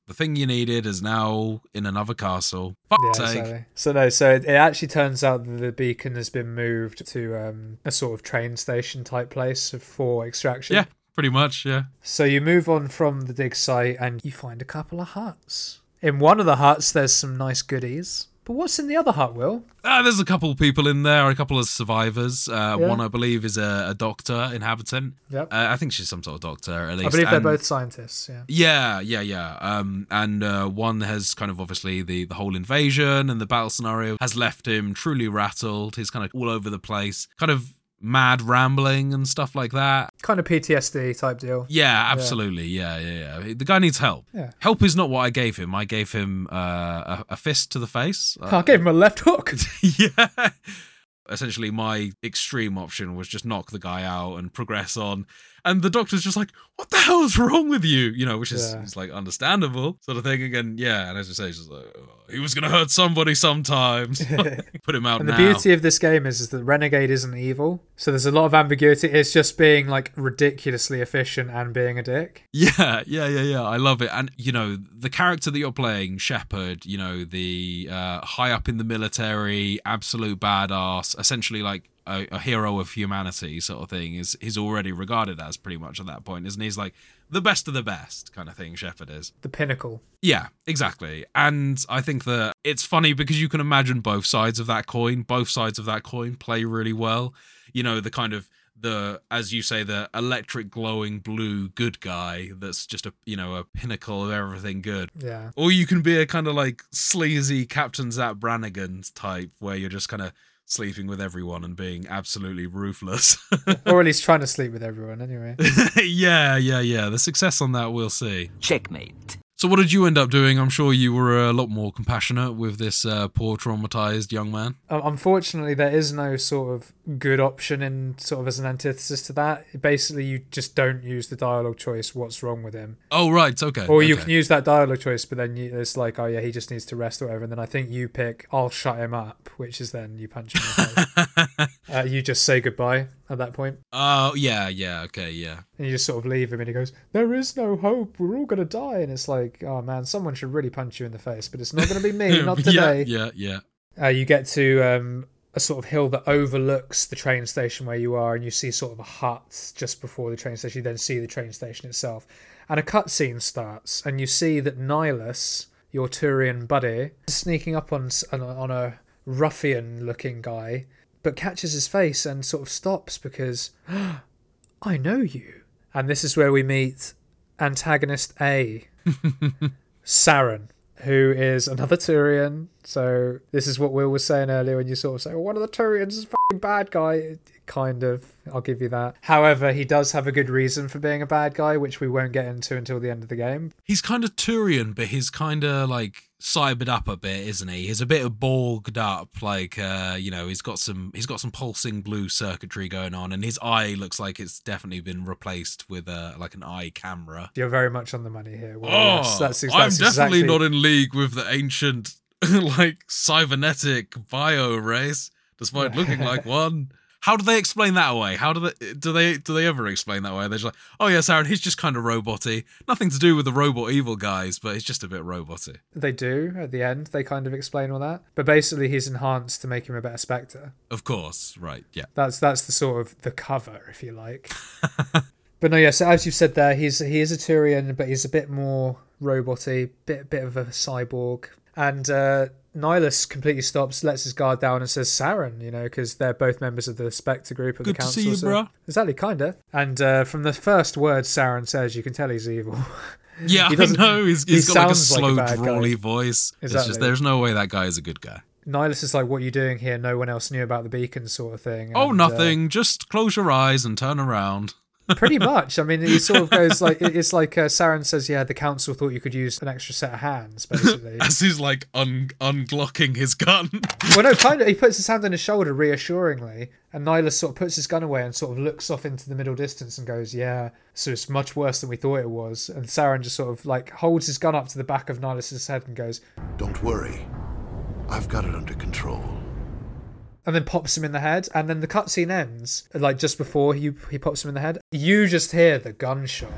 The thing you needed is now in another castle. Fuck Yeah, sake. exactly. So no, so it, it actually turns out that the beacon has been moved to um, a sort of train station type place for extraction. Yeah, pretty much. Yeah. So you move on from the dig site and you find a couple of huts. In one of the huts, there's some nice goodies. But what's in the other hut, Will? Ah, there's a couple of people in there, a couple of survivors. Uh, Yeah. One, I believe, is a, a doctor inhabitant. Yep. Uh, I think she's some sort of doctor, at least. I believe they're both scientists. Yeah. Yeah, yeah, yeah. Um, and uh, one has kind of obviously the the whole invasion and the battle scenario has left him truly rattled. He's kind of all over the place, kind of mad rambling and stuff like that. Kind of PTSD type deal. Yeah, absolutely. Yeah, yeah, yeah. The guy needs help. Yeah. Help is not what I gave him. I gave him uh, a, a fist to the face. Uh, I gave him a left hook. yeah. Essentially, my extreme option was just knock the guy out and progress on. And the doctor's just like, "What the hell is wrong with you?" You know, which is Yeah. like understandable sort of thing. Again, yeah. And as you say, just like, "Oh, he was gonna hurt somebody sometimes. Put him out And the beauty of this game is, is that Renegade isn't evil. So there's a lot of ambiguity. It's just being like ridiculously efficient and being a dick. Yeah, yeah, yeah, yeah. I love it. And you know, the character that you're playing, Shepard, you know, the uh, high up in the military, absolute badass, essentially like a, a hero of humanity sort of thing, is he's already regarded as pretty much at that point, isn't he? He's like the best of the best kind of thing. Shepard is. The pinnacle. Yeah, exactly. And I think that it's funny because you can imagine both sides of that coin. Both sides of that coin play really well. You know, the kind of the as you say the electric glowing blue good guy that's just a you know a pinnacle of everything good Yeah. or you can be a kind of like sleazy captain zap brannigan type where you're just kind of sleeping with everyone and being absolutely ruthless or at least trying to sleep with everyone anyway. yeah yeah yeah the success on that we'll see Checkmate. So what did you end up doing i'm sure you were a lot more compassionate with this uh, poor traumatized young man Um, unfortunately, there is no sort of good option in sort of as an antithesis to that. Basically, you just don't use the dialogue choice. What's wrong with him? oh right okay Or you can use that dialogue choice, but then you, it's like, oh yeah, he just needs to rest or whatever. And then I think you pick, I'll shut him up, which is then you punch him. In the face. uh, you just say goodbye at that point, oh yeah yeah okay yeah and you just sort of leave him. And he goes, "There is no hope. We're all gonna die." And it's like, oh man, someone should really punch you in the face, but it's not gonna be me, not today. yeah yeah yeah Uh, you get to um, a sort of hill that overlooks the train station where you are, and you see sort of a hut just before the train station. You then see the train station itself, and a cutscene starts, and you see that Nihlus, your Turian buddy, is sneaking up on on on a ruffian-looking guy, but catches his face and sort of stops because I know you. And this is where we meet antagonist A, Saren, who is another Turian. So this is what Will was saying earlier when you sort of say, well, one of the Turians is a bad guy. Kind of, I'll give you that. However, he does have a good reason for being a bad guy, which we won't get into until the end of the game. he's kind of Turian, but he's kind of like cybered up a bit, isn't he? He's a bit of borged up, like uh, you know, he's got some he's got some pulsing blue circuitry going on, and his eye looks like it's definitely been replaced with uh, like an eye camera. You're very much on the money here. Will. Oh, Yes, that's, ex- I'm definitely exactly- not in league with the ancient like cybernetic bio race, despite looking like one. How do they explain that away? How do they do they do they ever explain that away? They're just like, oh yes, Aaron, he's just kind of roboty. Nothing to do with the robot evil guys, but he's just a bit roboty. They do at the end. They kind of explain all that, but basically he's enhanced to make him a better Spectre. Of course, right? Yeah. That's that's the sort of the cover, if you like. but no, yes, as you said there, he's he is a Turian, but he's a bit more roboty, bit bit of a cyborg. And uh, Nihlus completely stops, lets his guard down, and says Saren, you know, because they're both members of the Spectre group of Good the to council. see you, so- bruh. Exactly, kinda. And uh, from the first word Saren says, you can tell he's evil. Yeah, He I doesn't- know. He's, he he's got like a sounds like a slow, bad guy. drawly voice. It's just there's no way that guy is a good guy. Nihlus is like, "What are you doing here? No one else knew about the beacon, sort of thing." Oh, And, uh, nothing. Just close your eyes and turn around. Pretty much. I mean, he sort of goes like it's like uh, Saren says, "Yeah, the council thought you could use an extra set of hands." Basically, As he's like un- unglocking his gun. well, no, kind of. He puts his hand on his shoulder reassuringly, and Nihlus sort of puts his gun away and sort of looks off into the middle distance and goes, "Yeah, so it's much worse than we thought it was." And Saren just sort of like holds his gun up to the back of Nihlus's head and goes, Don't worry. I've got it under control. And then pops him in the head, and then the cutscene ends like just before he he pops him in the head. You just hear the gunshot.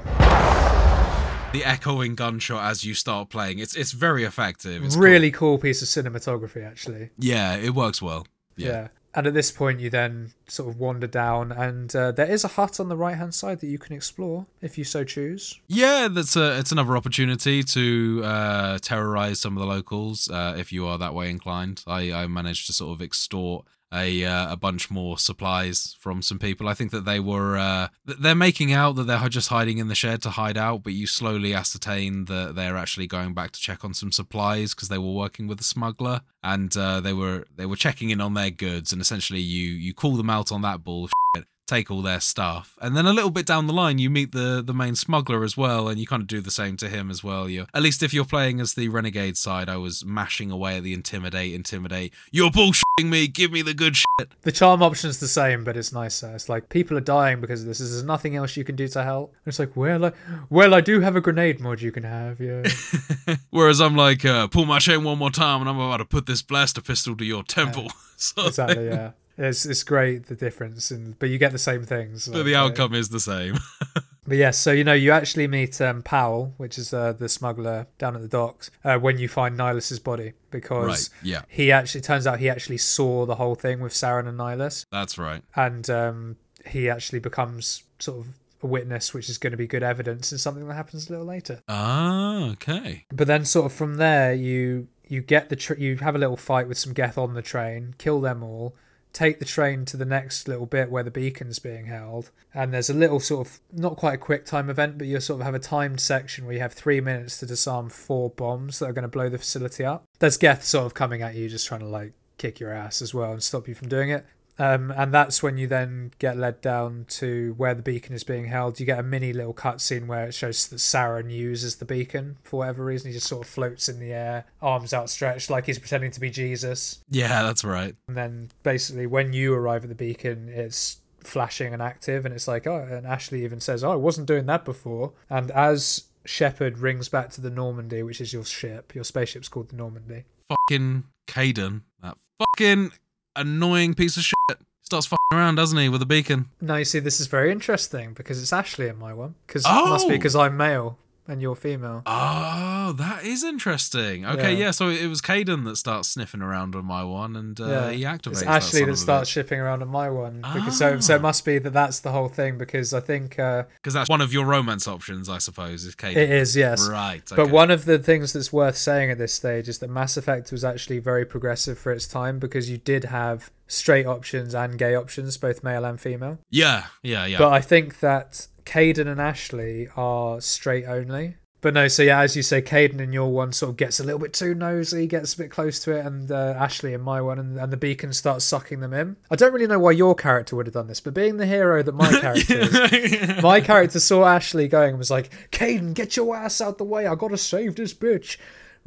the echoing gunshot as you start playing. It's it's very effective. It's really cool piece of cinematography, actually. Yeah, it works well. Yeah. Yeah. And at this point, you then sort of wander down, and uh, there is a hut on the right hand side that you can explore if you so choose. Yeah, that's a it's another opportunity to uh, terrorize some of the locals uh, if you are that way inclined. I, I managed to sort of extort a uh, a bunch more supplies from some people. I think that they were uh, they're making out that they're just hiding in the shed to hide out, but you slowly ascertain that they're actually going back to check on some supplies because they were working with a smuggler and uh, they were they were checking in on their goods and essentially you you call them out on that bullshit take all their stuff. And then a little bit down the line, you meet the the main smuggler as well, and you kind of do the same to him as well. You at least if you're playing as the renegade side, I was mashing away at the intimidate, intimidate. You're bullshitting me. Give me the good shit. The charm option's the same, but it's nicer. It's like people are dying because of this. There's nothing else you can do to help. And it's like, well, I, well, I do have a grenade mod you can have. Yeah. Whereas I'm like, uh, pull my chain one more time, and I'm about to put this blaster pistol to your temple. so exactly. Yeah. It's it's great the difference, and but you get the same things. so like, the uh, outcome is the same. But yes, so you know you actually meet um, Powell, which is uh, the smuggler down at the docks, uh, when you find Nihlus's body because Right, yeah. he actually turns out he actually saw the whole thing with Saren and Nihlus, That's right. and um, he actually becomes sort of a witness, which is going to be good evidence in something that happens a little later. Ah, okay. But then, sort of from there, you you get the tr- you have a little fight with some Geth on the train, kill them all, take the train to the next little bit where the beacon's being held, and there's a little sort of not quite a quick time event, but you sort of have a timed section where you have three minutes to disarm four bombs that are going to blow the facility up. There's Geth sort of coming at you, just trying to like kick your ass as well and stop you from doing it. Um, and that's when you then get led down to where the beacon is being held. You get a mini little cutscene where it shows that Saren uses the beacon for whatever reason. He just sort of floats in the air, arms outstretched, like he's pretending to be Jesus. Yeah, that's right. And then basically, when you arrive at the beacon, it's flashing and active, and it's like, oh, and Ashley even says, oh, I wasn't doing that before. And as Shepard rings back to the Normandy, which is your ship, your spaceship's called the Normandy. Fucking Kaidan, that fucking annoying piece of shit, starts fucking around, doesn't he, with a beacon? Now you see, this is very interesting because it's Ashley in my one. Because it must be Oh! because I'm male and you're female. Oh, that is interesting. Okay, Yeah. yeah. so it was Kaidan that starts sniffing around on my one, and uh, yeah, he activates. It's that Ashley son that, starts shipping around on my one. Because so so it Ah. must be that that's the whole thing. Because I think uh, because that's one of your romance options, I suppose, is Kaidan. it is yes. Right. But one of the things that's worth saying at this stage is that Mass Effect was actually very progressive for its time because you did have straight options and gay options, both male and female. Yeah, yeah, yeah. But I think that Kaidan and Ashley are straight only. But no, so yeah, as you say, Kaidan in your one sort of gets a little bit too nosy, gets a bit close to it, and uh, Ashley in my one, and, and the beacon starts sucking them in. I don't really know why your character would have done this, but being the hero that my character is, my character saw Ashley going and was like, Kaidan, get your ass out the way, I gotta save this bitch.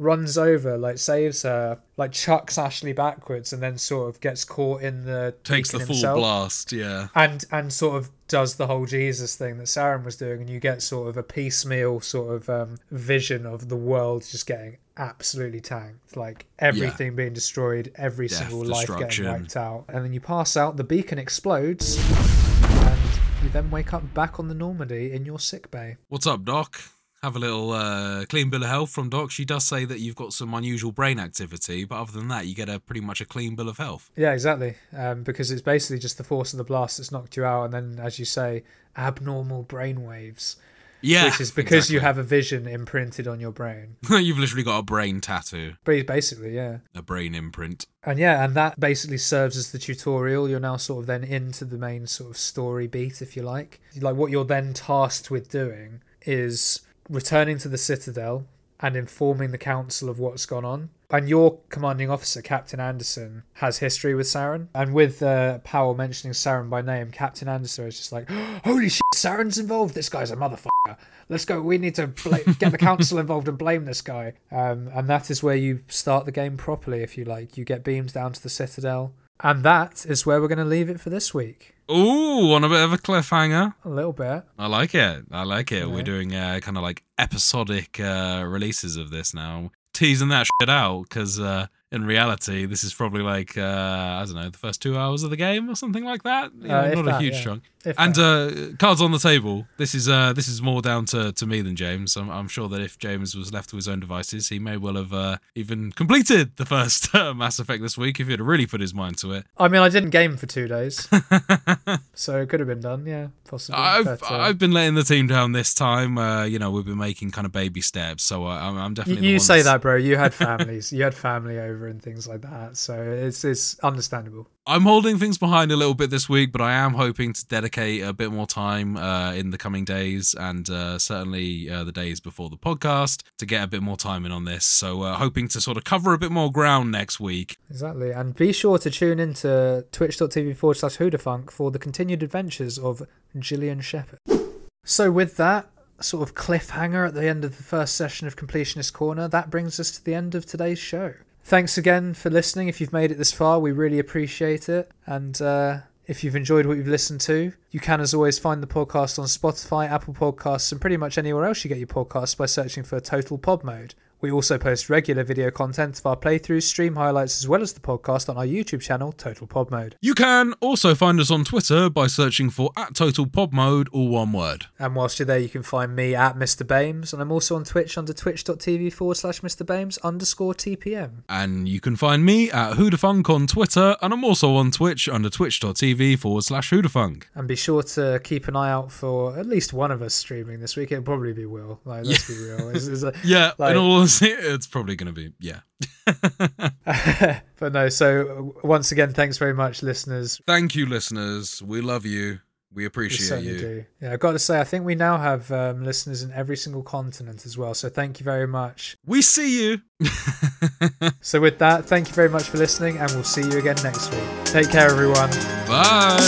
Runs over, like saves her, like chucks Ashley backwards, and then sort of gets caught in the Takes the full himself blast. Yeah. and and sort of does the whole Jesus thing that Saren was doing, and you get sort of a piecemeal sort of um, vision of the world just getting absolutely tanked, like everything being destroyed, every Death, single life getting wiped out, and then you pass out, the beacon explodes, and you then wake up back on the Normandy in your sick bay. What's up, Doc? Have a little uh, clean bill of health from Doc. She does say that you've got some unusual brain activity, but other than that, you get a pretty much a clean bill of health. Yeah, exactly. Um, because it's basically just the force of the blast that's knocked you out, and then, as you say, abnormal brain waves, Yeah, which is because you have a vision imprinted on your brain. you've literally got a brain tattoo, Basically, yeah. a brain imprint. And yeah, and that basically serves as the tutorial. You're now sort of then into the main sort of story beat, if you like. Like what you're then tasked with doing is returning to the Citadel and informing the council of what's gone on. And your commanding officer, Captain Anderson, has history with Saren. And with uh, Powell mentioning Saren by name, Captain Anderson is just like, "Holy shit, Saren's involved. This guy's a motherfucker. Let's go. We need to get the council involved and blame this guy." Um, and that is where you start the game properly, if you like. You get beamed down to the Citadel, and that is where we're going to leave it for this week. Ooh, on a bit of a cliffhanger. A little bit. I like it. I like it. We're doing uh, kind of like episodic uh, releases of this now. Teasing that shit out because uh, in reality, this is probably like, uh, I don't know, the first two hours of the game or something like that. You know, Uh, if not a huge yeah. chunk. If And uh, cards on the table. This is uh, this is more down to, to me than James. I'm, I'm sure that if James was left to his own devices, he may well have uh, even completed the first uh, Mass Effect this week if he'd really put his mind to it. I mean, I didn't game for two days, so it could have been done. Yeah, possibly. I've but, uh, I've been letting the team down this time. Uh, you know, we've been making kind of baby steps, so I'm, I'm definitely. the you say that's- that, bro. You had families. you had family over and things like that, so it's it's understandable. I'm holding things behind a little bit this week, but I am hoping to dedicate a bit more time uh, in the coming days and uh, certainly uh, the days before the podcast to get a bit more time in on this. So, uh, hoping to sort of cover a bit more ground next week. Exactly, and be sure to tune in to twitch.tv forward slash Hoodafunk for the continued adventures of Gillian Shepard. So, with that sort of cliffhanger at the end of the first session of Completionist Corner, that brings us to the end of today's show. Thanks again for listening. If you've made it this far, we really appreciate it. And uh, if you've enjoyed what you've listened to, you can, as always, find the podcast on Spotify, Apple Podcasts, and pretty much anywhere else you get your podcasts by searching for Total Pod Mode. We also post regular video content of our playthroughs, stream highlights, as well as the podcast on our YouTube channel, Total Pod Mode. You can also find us on Twitter by searching for at Total Pod Mode, all one word. And whilst you're there, you can find me at Mr. Bames, and I'm also on Twitch under twitch.tv forward slash Mr. Bames underscore TPM. And you can find me at Hoodafunk on Twitter, and I'm also on Twitch under twitch.tv forward slash Hoodafunk. And be sure to keep an eye out for at least one of us streaming this week. It'll probably be Will. Like, let's be real. It's, it's a, Yeah, like- in all it's probably going to be, yeah. but no, so once again, thanks very much, listeners. Thank you, listeners. We love you. We We appreciate certainly you. do. Yeah, I've got to say, I think we now have um, listeners in every single continent as well. So thank you very much. We see you. So with that, thank you very much for listening, and we'll see you again next week. Take care, everyone. Bye.